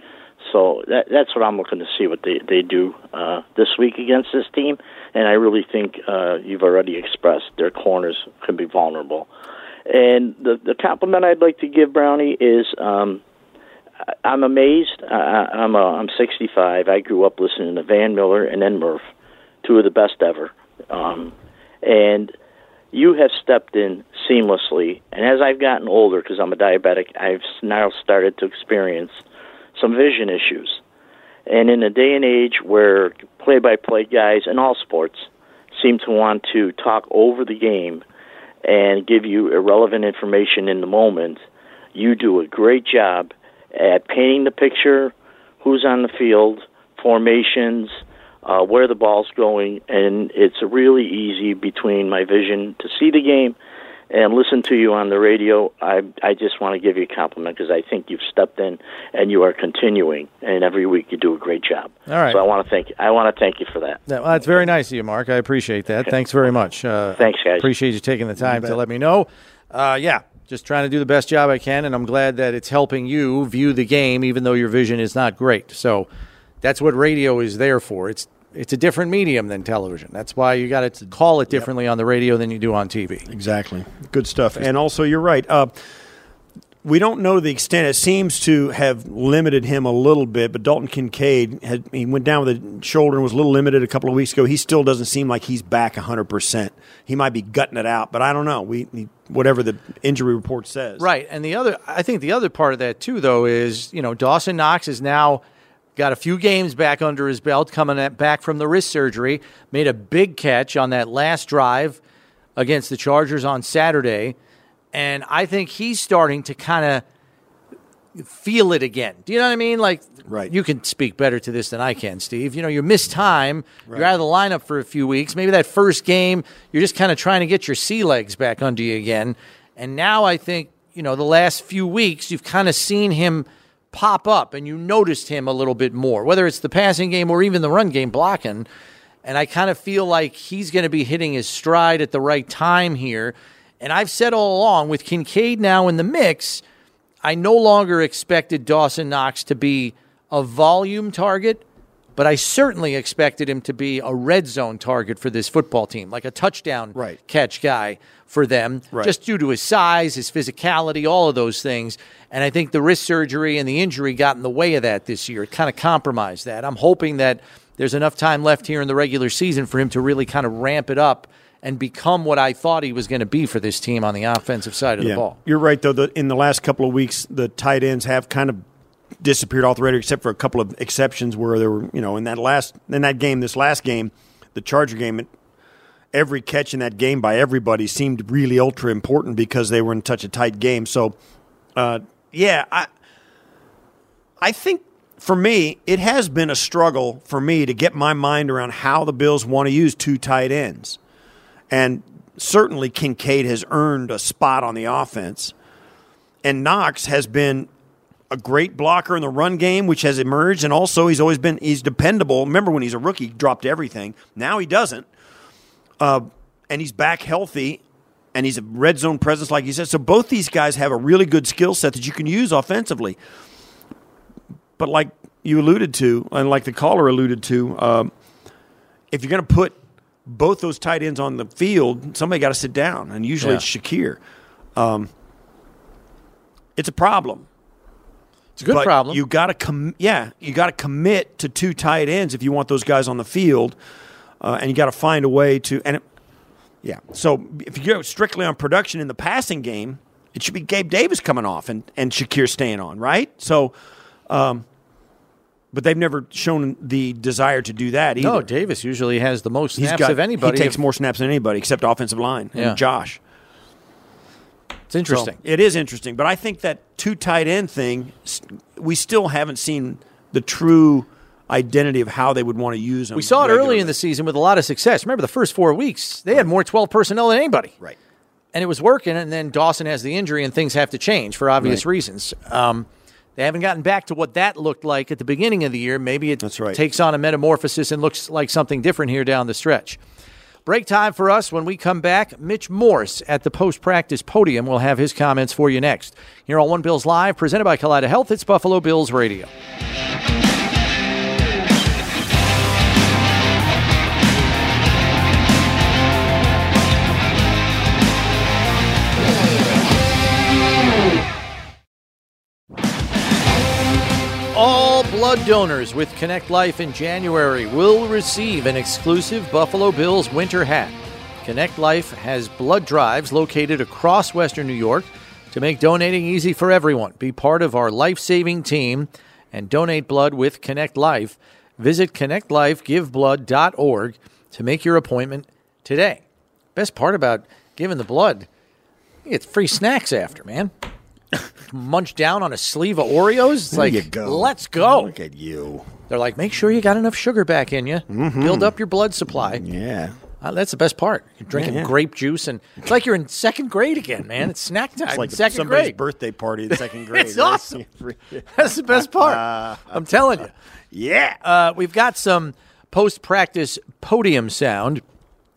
So that, that's what I'm looking to see what they they do uh, this week against this team, and I really think uh, you've already expressed their corners can be vulnerable. And the the compliment I'd like to give Brownie is um, I'm amazed. I, I'm a, I'm 65. I grew up listening to Van Miller and then Murph, two of the best ever. Um, and you have stepped in seamlessly. And as I've gotten older, because I'm a diabetic, I've now started to experience some vision issues. And in a day and age where play-by-play guys in all sports seem to want to talk over the game and give you irrelevant information in the moment, you do a great job at painting the picture, who's on the field, formations, uh, where the ball's going, and it's really easy between my vision to see the game and listen to you on the radio. I I just want to give you a compliment because I think you've stepped in and you are continuing, and every week you do a great job. All right. So I want to thank I want to thank you for that. Yeah, well, that's very nice of you, Mark. I appreciate that. Thanks very much. Uh, Thanks, guys. Appreciate you taking the time to let me know. Uh, yeah, just trying to do the best job I can, and I'm glad that it's helping you view the game, even though your vision is not great. So that's what radio is there for. It's it's a different medium than television. That's why you got to call it differently on the radio than you do on TV. Exactly. Good stuff. And also, you're right. Uh, we don't know the extent. It seems to have limited him a little bit. But Dalton Kincaid had he went down with a shoulder and was a little limited a couple of weeks ago. He still doesn't seem like he's back 100. percent He might be gutting it out, but I don't know. We he- whatever the injury report says. Right. And the other, I think the other part of that too, though, is you know Dawson Knox is now got a few games back under his belt, coming at, back from the wrist surgery. Made a big catch on that last drive against the Chargers on Saturday, and I think he's starting to kind of feel it again. Do you know what I mean? Like, right. You can speak better to this than I can, Steve. You know, you miss time. You're out of the lineup for a few weeks. Maybe that first game, you're just kind of trying to get your sea legs back under you again. And now I think, you know, the last few weeks, you've kind of seen him pop up and you noticed him a little bit more, whether it's the passing game or even the run game blocking. And I kind of feel like he's going to be hitting his stride at the right time here. And I've said all along, with Kincaid now in the mix, I no longer expected Dawson Knox to be a volume target, but I certainly expected him to be a red zone target for this football team, like a touchdown catch guy for them, Right. just due to his size, his physicality, all of those things. And I think the wrist surgery and the injury got in the way of that this year. It kind of compromised that. I'm hoping that there's enough time left here in the regular season for him to really kind of ramp it up and become what I thought he was going to be for this team on the offensive side of the ball. You're right, though. The, in the last couple of weeks, the tight ends have kind of disappeared off the radar, except for a couple of exceptions where there were, you know, in that last in that game, this last game, the Charger game, every catch in that game by everybody seemed really ultra important because they were in such a tight game. So, uh, yeah, I I think for me, it has been a struggle for me to get my mind around how the Bills want to use two tight ends. And certainly Kincaid has earned a spot on the offense, and Knox has been a great blocker in the run game, which has emerged, and also he's always been he's dependable. Remember when he's a rookie, he dropped everything. Now he doesn't, uh, and he's back healthy, and he's a red zone presence, like you said. So both these guys have a really good skill set that you can use offensively. But like you alluded to, and like the caller alluded to, um, if you're going to put both those tight ends on the field, somebody got to sit down, and usually Yeah. it's Shakir. Um, it's a problem. It's a good But problem. You got to com- yeah, you got to commit to two tight ends if you want those guys on the field, uh, and you got to find a way to and it, yeah. So if you go strictly on production in the passing game, it should be Gabe Davis coming off and and Shakir staying on, right? So, um, but they've never shown the desire to do that either. No, Davis usually has the most snaps got- of anybody. He takes If- more snaps than anybody except offensive line Yeah. and Josh. It's interesting. So, it is interesting, but I think that two tight end thing, we still haven't seen the true identity of how they would want to use them. We saw it early in the season with a lot of success. Remember the first four weeks, they had more 12 personnel than anybody. Right. And it was working, and then Dawson has the injury, and things have to change for obvious Right. reasons. Um, they haven't gotten back to what that looked like at the beginning of the year. Maybe it takes on a metamorphosis and looks like something different here down the stretch. Break time for us. When we come back, Mitch Morse at the post practice podium will have his comments for you next. Here on One Bills Live, presented by Kaleida Health, it's Buffalo Bills Radio. Blood donors with Connect Life in January will receive an exclusive Buffalo Bills winter hat. Connect Life has blood drives located across Western New York to make donating easy for everyone. Be part of our life saving team and donate blood with Connect Life. Visit connectlifegiveblood.org to make your appointment today. Best part about giving the blood, get free snacks after, man. Munch down on a sleeve of Oreos. It's There like, you go. let's go. Look at you. They're like, make sure you got enough sugar back in you. Mhm. Build up your blood supply. Yeah. Uh, that's the best part. You're drinking Yeah, yeah. grape juice, and it's like you're in second grade again, man. It's snack time. It's like second somebody's grade. birthday party in second grade. it's right? awesome. That's the best part. I'm telling you. Yeah. Uh, we've got some post practice podium sound.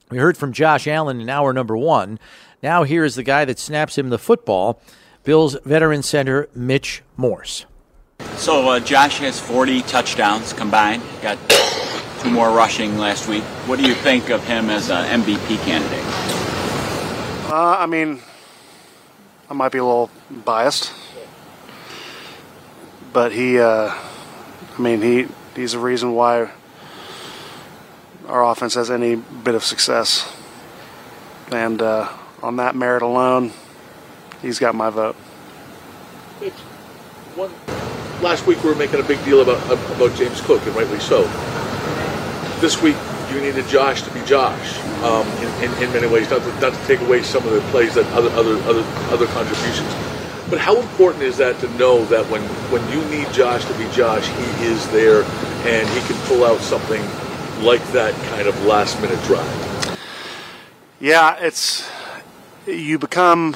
We heard from Josh Allen in hour number one. Now here is the guy that snaps him the football, Bills veteran center Mitch Morse. So uh, Josh has 40 touchdowns combined. Got two more rushing last week. What do you think of him as an MVP candidate? Uh, I mean, I might be a little biased, but he, uh, I mean, he he's the reason why our offense has any bit of success, and uh, on that merit alone, he's got my vote. One, last week we were making a big deal about about James Cook, and rightly so. This week you needed Josh to be Josh um, in, in, in many ways, not to, not to take away some of the plays that other other other other contributions. But how important is that to know that when when you need Josh to be Josh, he is there and he can pull out something like that kind of last minute drive. Yeah, it's you become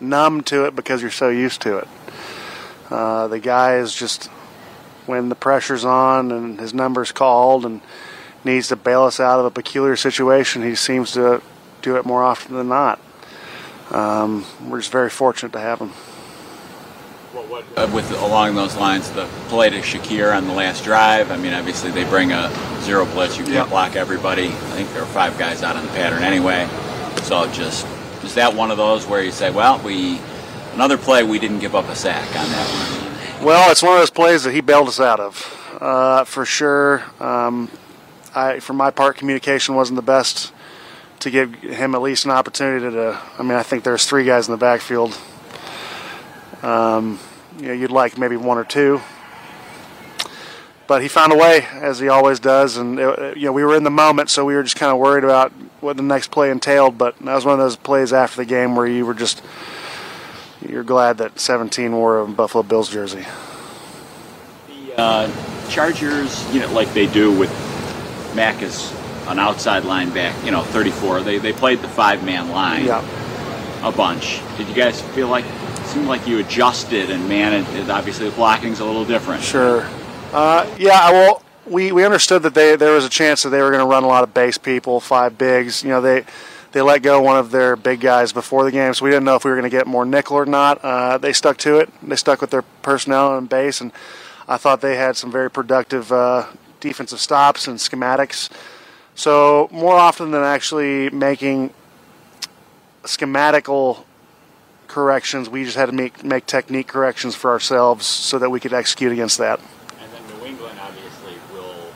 numb to it because you're so used to it. Uh, the guy is just when the pressure's on and his number's called and needs to bail us out of a peculiar situation, he seems to do it more often than not. Um, we're just very fortunate to have him. Uh, with along those lines, the play to Shakir on the last drive. I mean, obviously they bring a zero blitz. You can't Yeah. block everybody. I think there are five guys out on the pattern anyway. So just is that one of those where you say, well, we another play we didn't give up a sack on that one. Well, it's one of those plays that he bailed us out of, uh, for sure. Um, I, for my part, communication wasn't the best to give him at least an opportunity to. I mean, I think there's three guys in the backfield. Um, you know, you'd like maybe one or two, but he found a way, as he always does. And it, you know, we were in the moment, so we were just kind of worried about what the next play entailed. But that was one of those plays after the game where you were just you're glad that 17 wore a Buffalo Bills jersey. The uh, Chargers, you know, like they do with Mack as an outside linebacker, you know, 34. They they played the five man line Yeah. a bunch. Did you guys feel like it seemed like you adjusted and managed? Obviously, the blocking's a little different. Sure. Uh, yeah, well, we, we understood that they there was a chance that they were going to run a lot of base people, five bigs. You know, they they let go one of their big guys before the game, so we didn't know if we were going to get more nickel or not. Uh, they stuck to it. They stuck with their personnel and base, and I thought they had some very productive uh, defensive stops and schematics. So more often than actually making schematical corrections, we just had to make make technique corrections for ourselves so that we could execute against that. And then New England obviously will,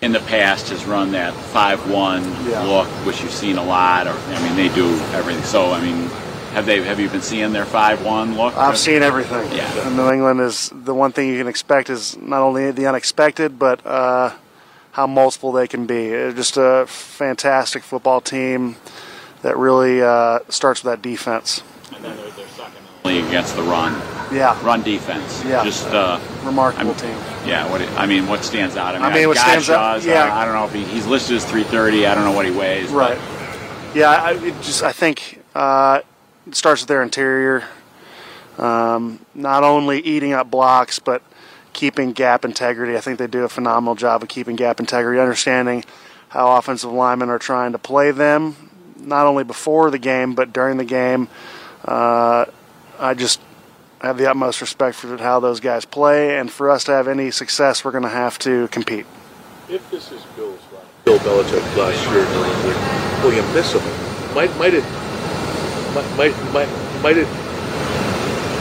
in the past, has run that five-one Yeah. look, which you've seen a lot. Or I mean, they do everything. So I mean, have they have you been seeing their five-one look? I've seen everything. Yeah. And New England is the one thing you can expect is not only the unexpected, but uh, how multiple they can be. They're just a fantastic football team that really uh, starts with that defense. And then they're, they're against the run. Yeah. Run defense. Yeah. Just uh, Remarkable I'm- team. Yeah. What? it- I mean, what stands out? I mean, I mean, what stands out- Godchaux's, yeah. I, I don't know if he, he's listed as 330. I don't know what he weighs. but- Right. Yeah, I it just I think uh, it starts with their interior. Um, not only eating up blocks, but keeping gap integrity. I think they do a phenomenal job of keeping gap integrity, understanding how offensive linemen are trying to play them, not only before the game but during the game. Uh, I just have the utmost respect for how those guys play, and for us to have any success, we're going to have to compete. If this is Bill's last, Bill Belichick last year in New England, will you miss him? Might might it might might might, might it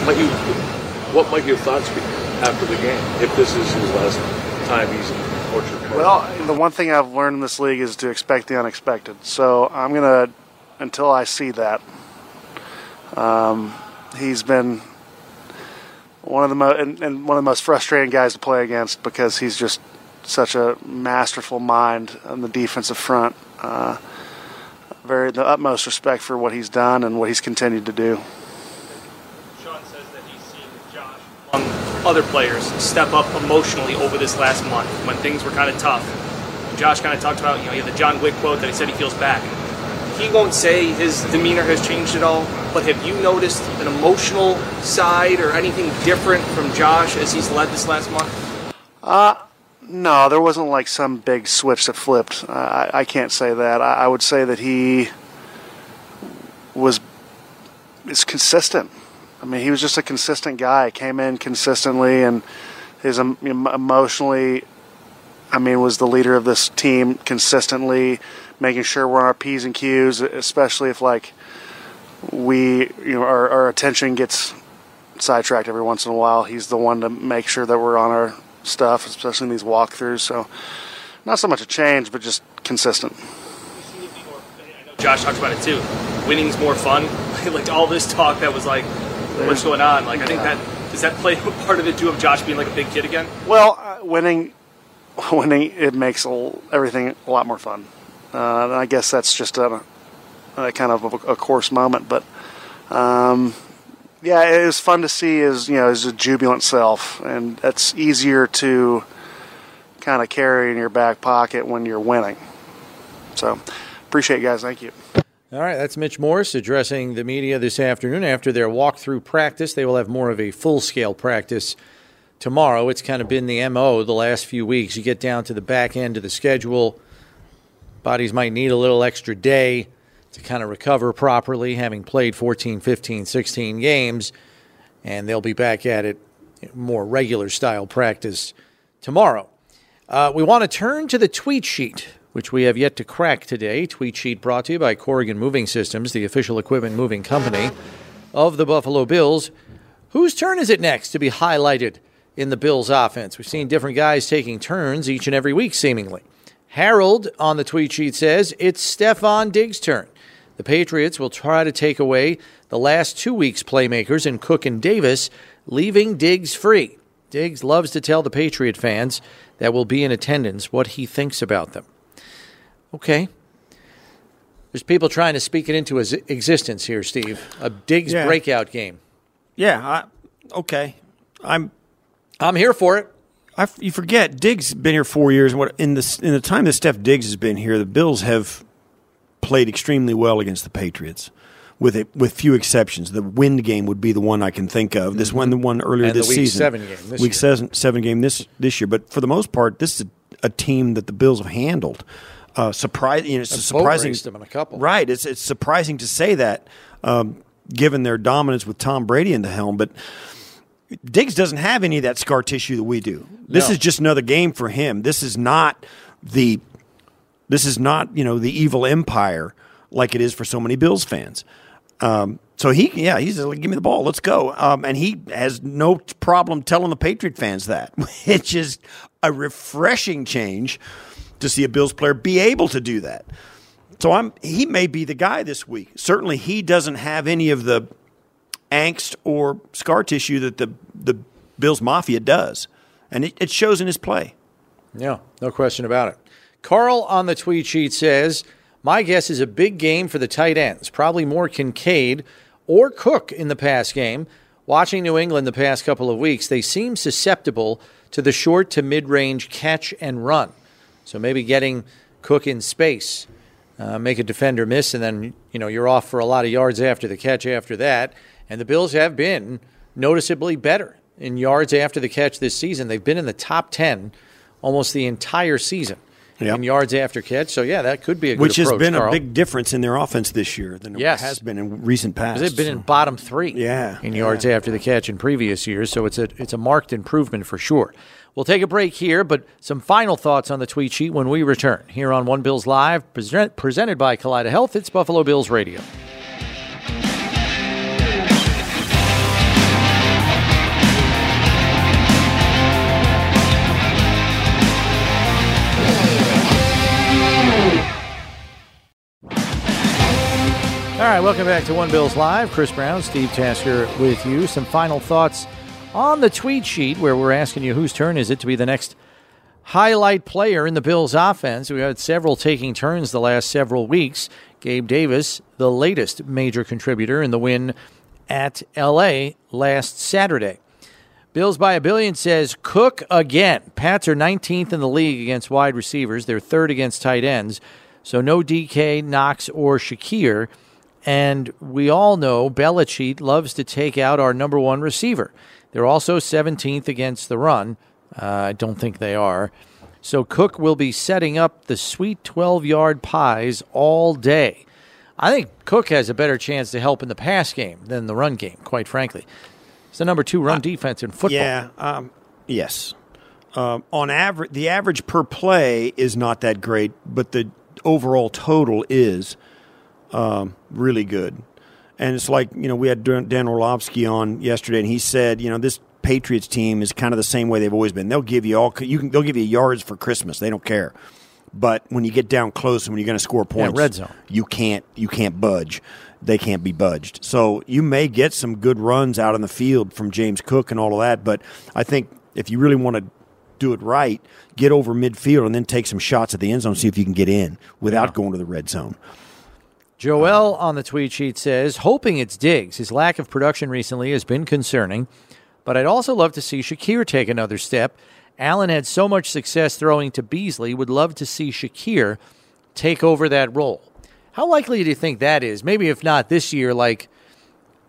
might you what might your thoughts be after the game if this is his last time he's in Orchard Park? Well, the one thing I've learned in this league is to expect the unexpected. So I'm gonna, until I see that. Um, he's been one of the mo- and, and one of the most frustrating guys to play against because he's just such a masterful mind on the defensive front. Uh, very the utmost respect for what he's done and what he's continued to do. Sean says that he's seen Josh among other players step up emotionally over this last month when things were kind of tough. Josh kind of talked about, you know, he had the John Wick quote that he said he feels back. He won't say his demeanor has changed at all, but have you noticed an emotional side or anything different from Josh as he's led this last month? Uh, no, there wasn't like some big switch that flipped. I, I can't say that. I, I would say that he was is consistent. I mean, he was just a consistent guy. Came in consistently, and em- em- emotionally, I mean, was the leader of this team consistently, making sure we're on our p's and q's, especially if like we, you know, our, our attention gets sidetracked every once in a while. He's the one to make sure that we're on our stuff, especially in these walkthroughs. So, not so much a change, but just consistent. Josh talks about it too. Winning's more fun. like all this talk that was like, what's going on? Like, I think that does that play a part of it too of Josh being like a big kid again? Well, uh, winning, winning, it makes a, everything a lot more fun. Uh, I guess that's just a, a kind of a, a course moment, but um, yeah, it was fun to see his you know his jubilant self, and that's easier to kind of carry in your back pocket when you're winning. So, appreciate you guys. Thank you. All right, that's Mitch Morse addressing the media this afternoon after their walkthrough practice. They will have more of a full scale practice tomorrow. It's kind of been the MO the last few weeks. You get down to the back end of the schedule, bodies might need a little extra day to kind of recover properly, having played 14, 15, 16 games, and they'll be back at it more regular style practice tomorrow. Uh, we want to turn to the tweet sheet, which we have yet to crack today. Tweet sheet brought to you by Corrigan Moving Systems, the official equipment moving company of the Buffalo Bills. Whose turn is it next to be highlighted in the Bills offense? We've seen different guys taking turns each and every week, seemingly. Harold on the tweet sheet says it's Stefon Diggs' turn. The Patriots will try to take away the last two weeks' playmakers in Cook and Davis, leaving Diggs free. Diggs loves to tell the Patriot fans that will be in attendance what he thinks about them. Okay. There's people trying to speak it into his existence here, Steve. A Diggs Yeah. breakout game. Yeah, I, okay. I'm I'm here for it. I, you forget Diggs been here four years. What in the in the time that Steph Diggs has been here, the Bills have played extremely well against the Patriots, with it with few exceptions. The wind game would be the one I can think of. This one, the one earlier Mm-hmm. And this week season, seven game this week year. seven seven game this this year. But for the most part, this is a, a team that the Bills have handled. Uh, surprise, you know, it's surprising. them in a couple. Right. It's it's surprising to say that, um, given their dominance with Tom Brady in the helm, but. Diggs doesn't have any of that scar tissue that we do. This No. is just another game for him. This is not the this is not you know the evil empire like it is for so many Bills fans. Um, so he yeah he's like give me the ball let's go um, and he has no problem telling the Patriot fans that which is a refreshing change to see a Bills player be able to do that. So I'm he may be the guy this week. Certainly he doesn't have any of the angst or scar tissue that the the Bills Mafia does, and it, it shows in his play. Yeah, no question about it. Carl on the tweet sheet says, My guess is a big game for the tight ends, probably more Kincaid or Cook in the pass game. Watching New England the past couple of weeks, they seem susceptible to the short to mid range catch and run. So maybe getting Cook in space, uh, make a defender miss, and then you know you're off for a lot of yards after the catch after that. And the Bills have been noticeably better in yards after the catch this season. They've been in the top ten almost the entire season in yards after catch. So yeah, that could be a good which has been Carl. a big difference in their offense this year than Yes. it has been in recent past. they've been in bottom three Yeah, in yards after the catch in previous years, so it's a it's a marked improvement for sure. We'll take a break here, but some final thoughts on the tweet sheet when we return here on One Bills Live, present, presented by Kaleida Health. It's Buffalo Bills Radio. All right, welcome back to One Bills Live. Chris Brown, Steve Tasker with you. Some final thoughts on the tweet sheet where we're asking you whose turn is it to be the next highlight player in the Bills offense. We had several taking turns the last several weeks. Gabe Davis, the latest major contributor in the win at LA last Saturday. Bills by a billion says Cook again. Pats are 19th in the league against wide receivers. They're third against tight ends. So no DK, Knox, or Shakir. And we all know Belichick loves to take out our number one receiver. They're also 17th against the run. Uh, I don't think they are. So Cook will be setting up the sweet 12 yard pies all day. I think Cook has a better chance to help in the pass game than the run game, quite frankly. It's the number two run defense in football. Yeah, um, yes. Um, on average, the average per play is not that great, but the overall total is um, really good. And it's like you know we had Dan Dan Orlovsky on yesterday, and he said you know this Patriots team is kind of the same way they've always been. They'll give you all you can they'll give you yards for Christmas. They don't care. But when you get down close and when you're going to score points, red zone. you can't you can't budge. They can't be budged. So you may get some good runs out in the field from James Cook and all of that. But I think if you really want to do it right, get over midfield and then take some shots at the end zone, see if you can get in without going to the red zone. Joel on the tweet sheet says, hoping it's Diggs. His lack of production recently has been concerning, but I'd also love to see Shakir take another step. Allen had so much success throwing to Beasley, would love to see Shakir take over that role. How likely do you think that is? Maybe if not this year, like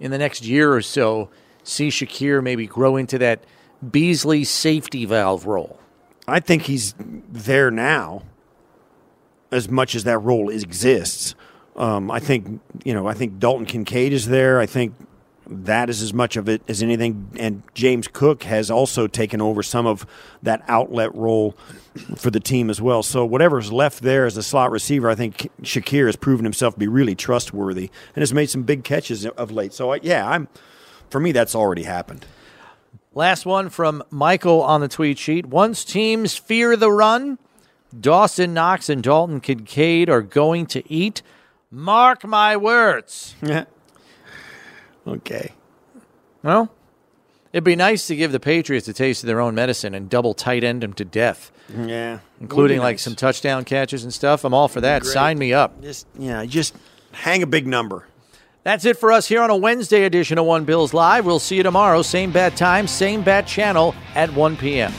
in the next year or so, see Shakir maybe grow into that Beasley safety valve role. I think he's there now, as much as that role exists. Um, I think you know. I think Dalton Kincaid is there. I think that is as much of it as anything. And James Cook has also taken over some of that outlet role for the team as well. So whatever's left there as a slot receiver, I think Shakir has proven himself to be really trustworthy and has made some big catches of late. So I, yeah, I'm for me that's already happened. Last one from Michael on the tweet sheet. Once teams fear the run, Dawson Knox and Dalton Kincaid are going to eat. Mark my words. Yeah. okay. Well, it'd be nice to give the Patriots a taste of their own medicine and double tight end them to death. Yeah. Including Would be like nice. some touchdown catches and stuff. I'm all for that. great. Sign me up. Just yeah, just hang a big number. That's it for us here on a Wednesday edition of One Bills Live. We'll see you tomorrow, same bat time, same bat channel at 1 p.m.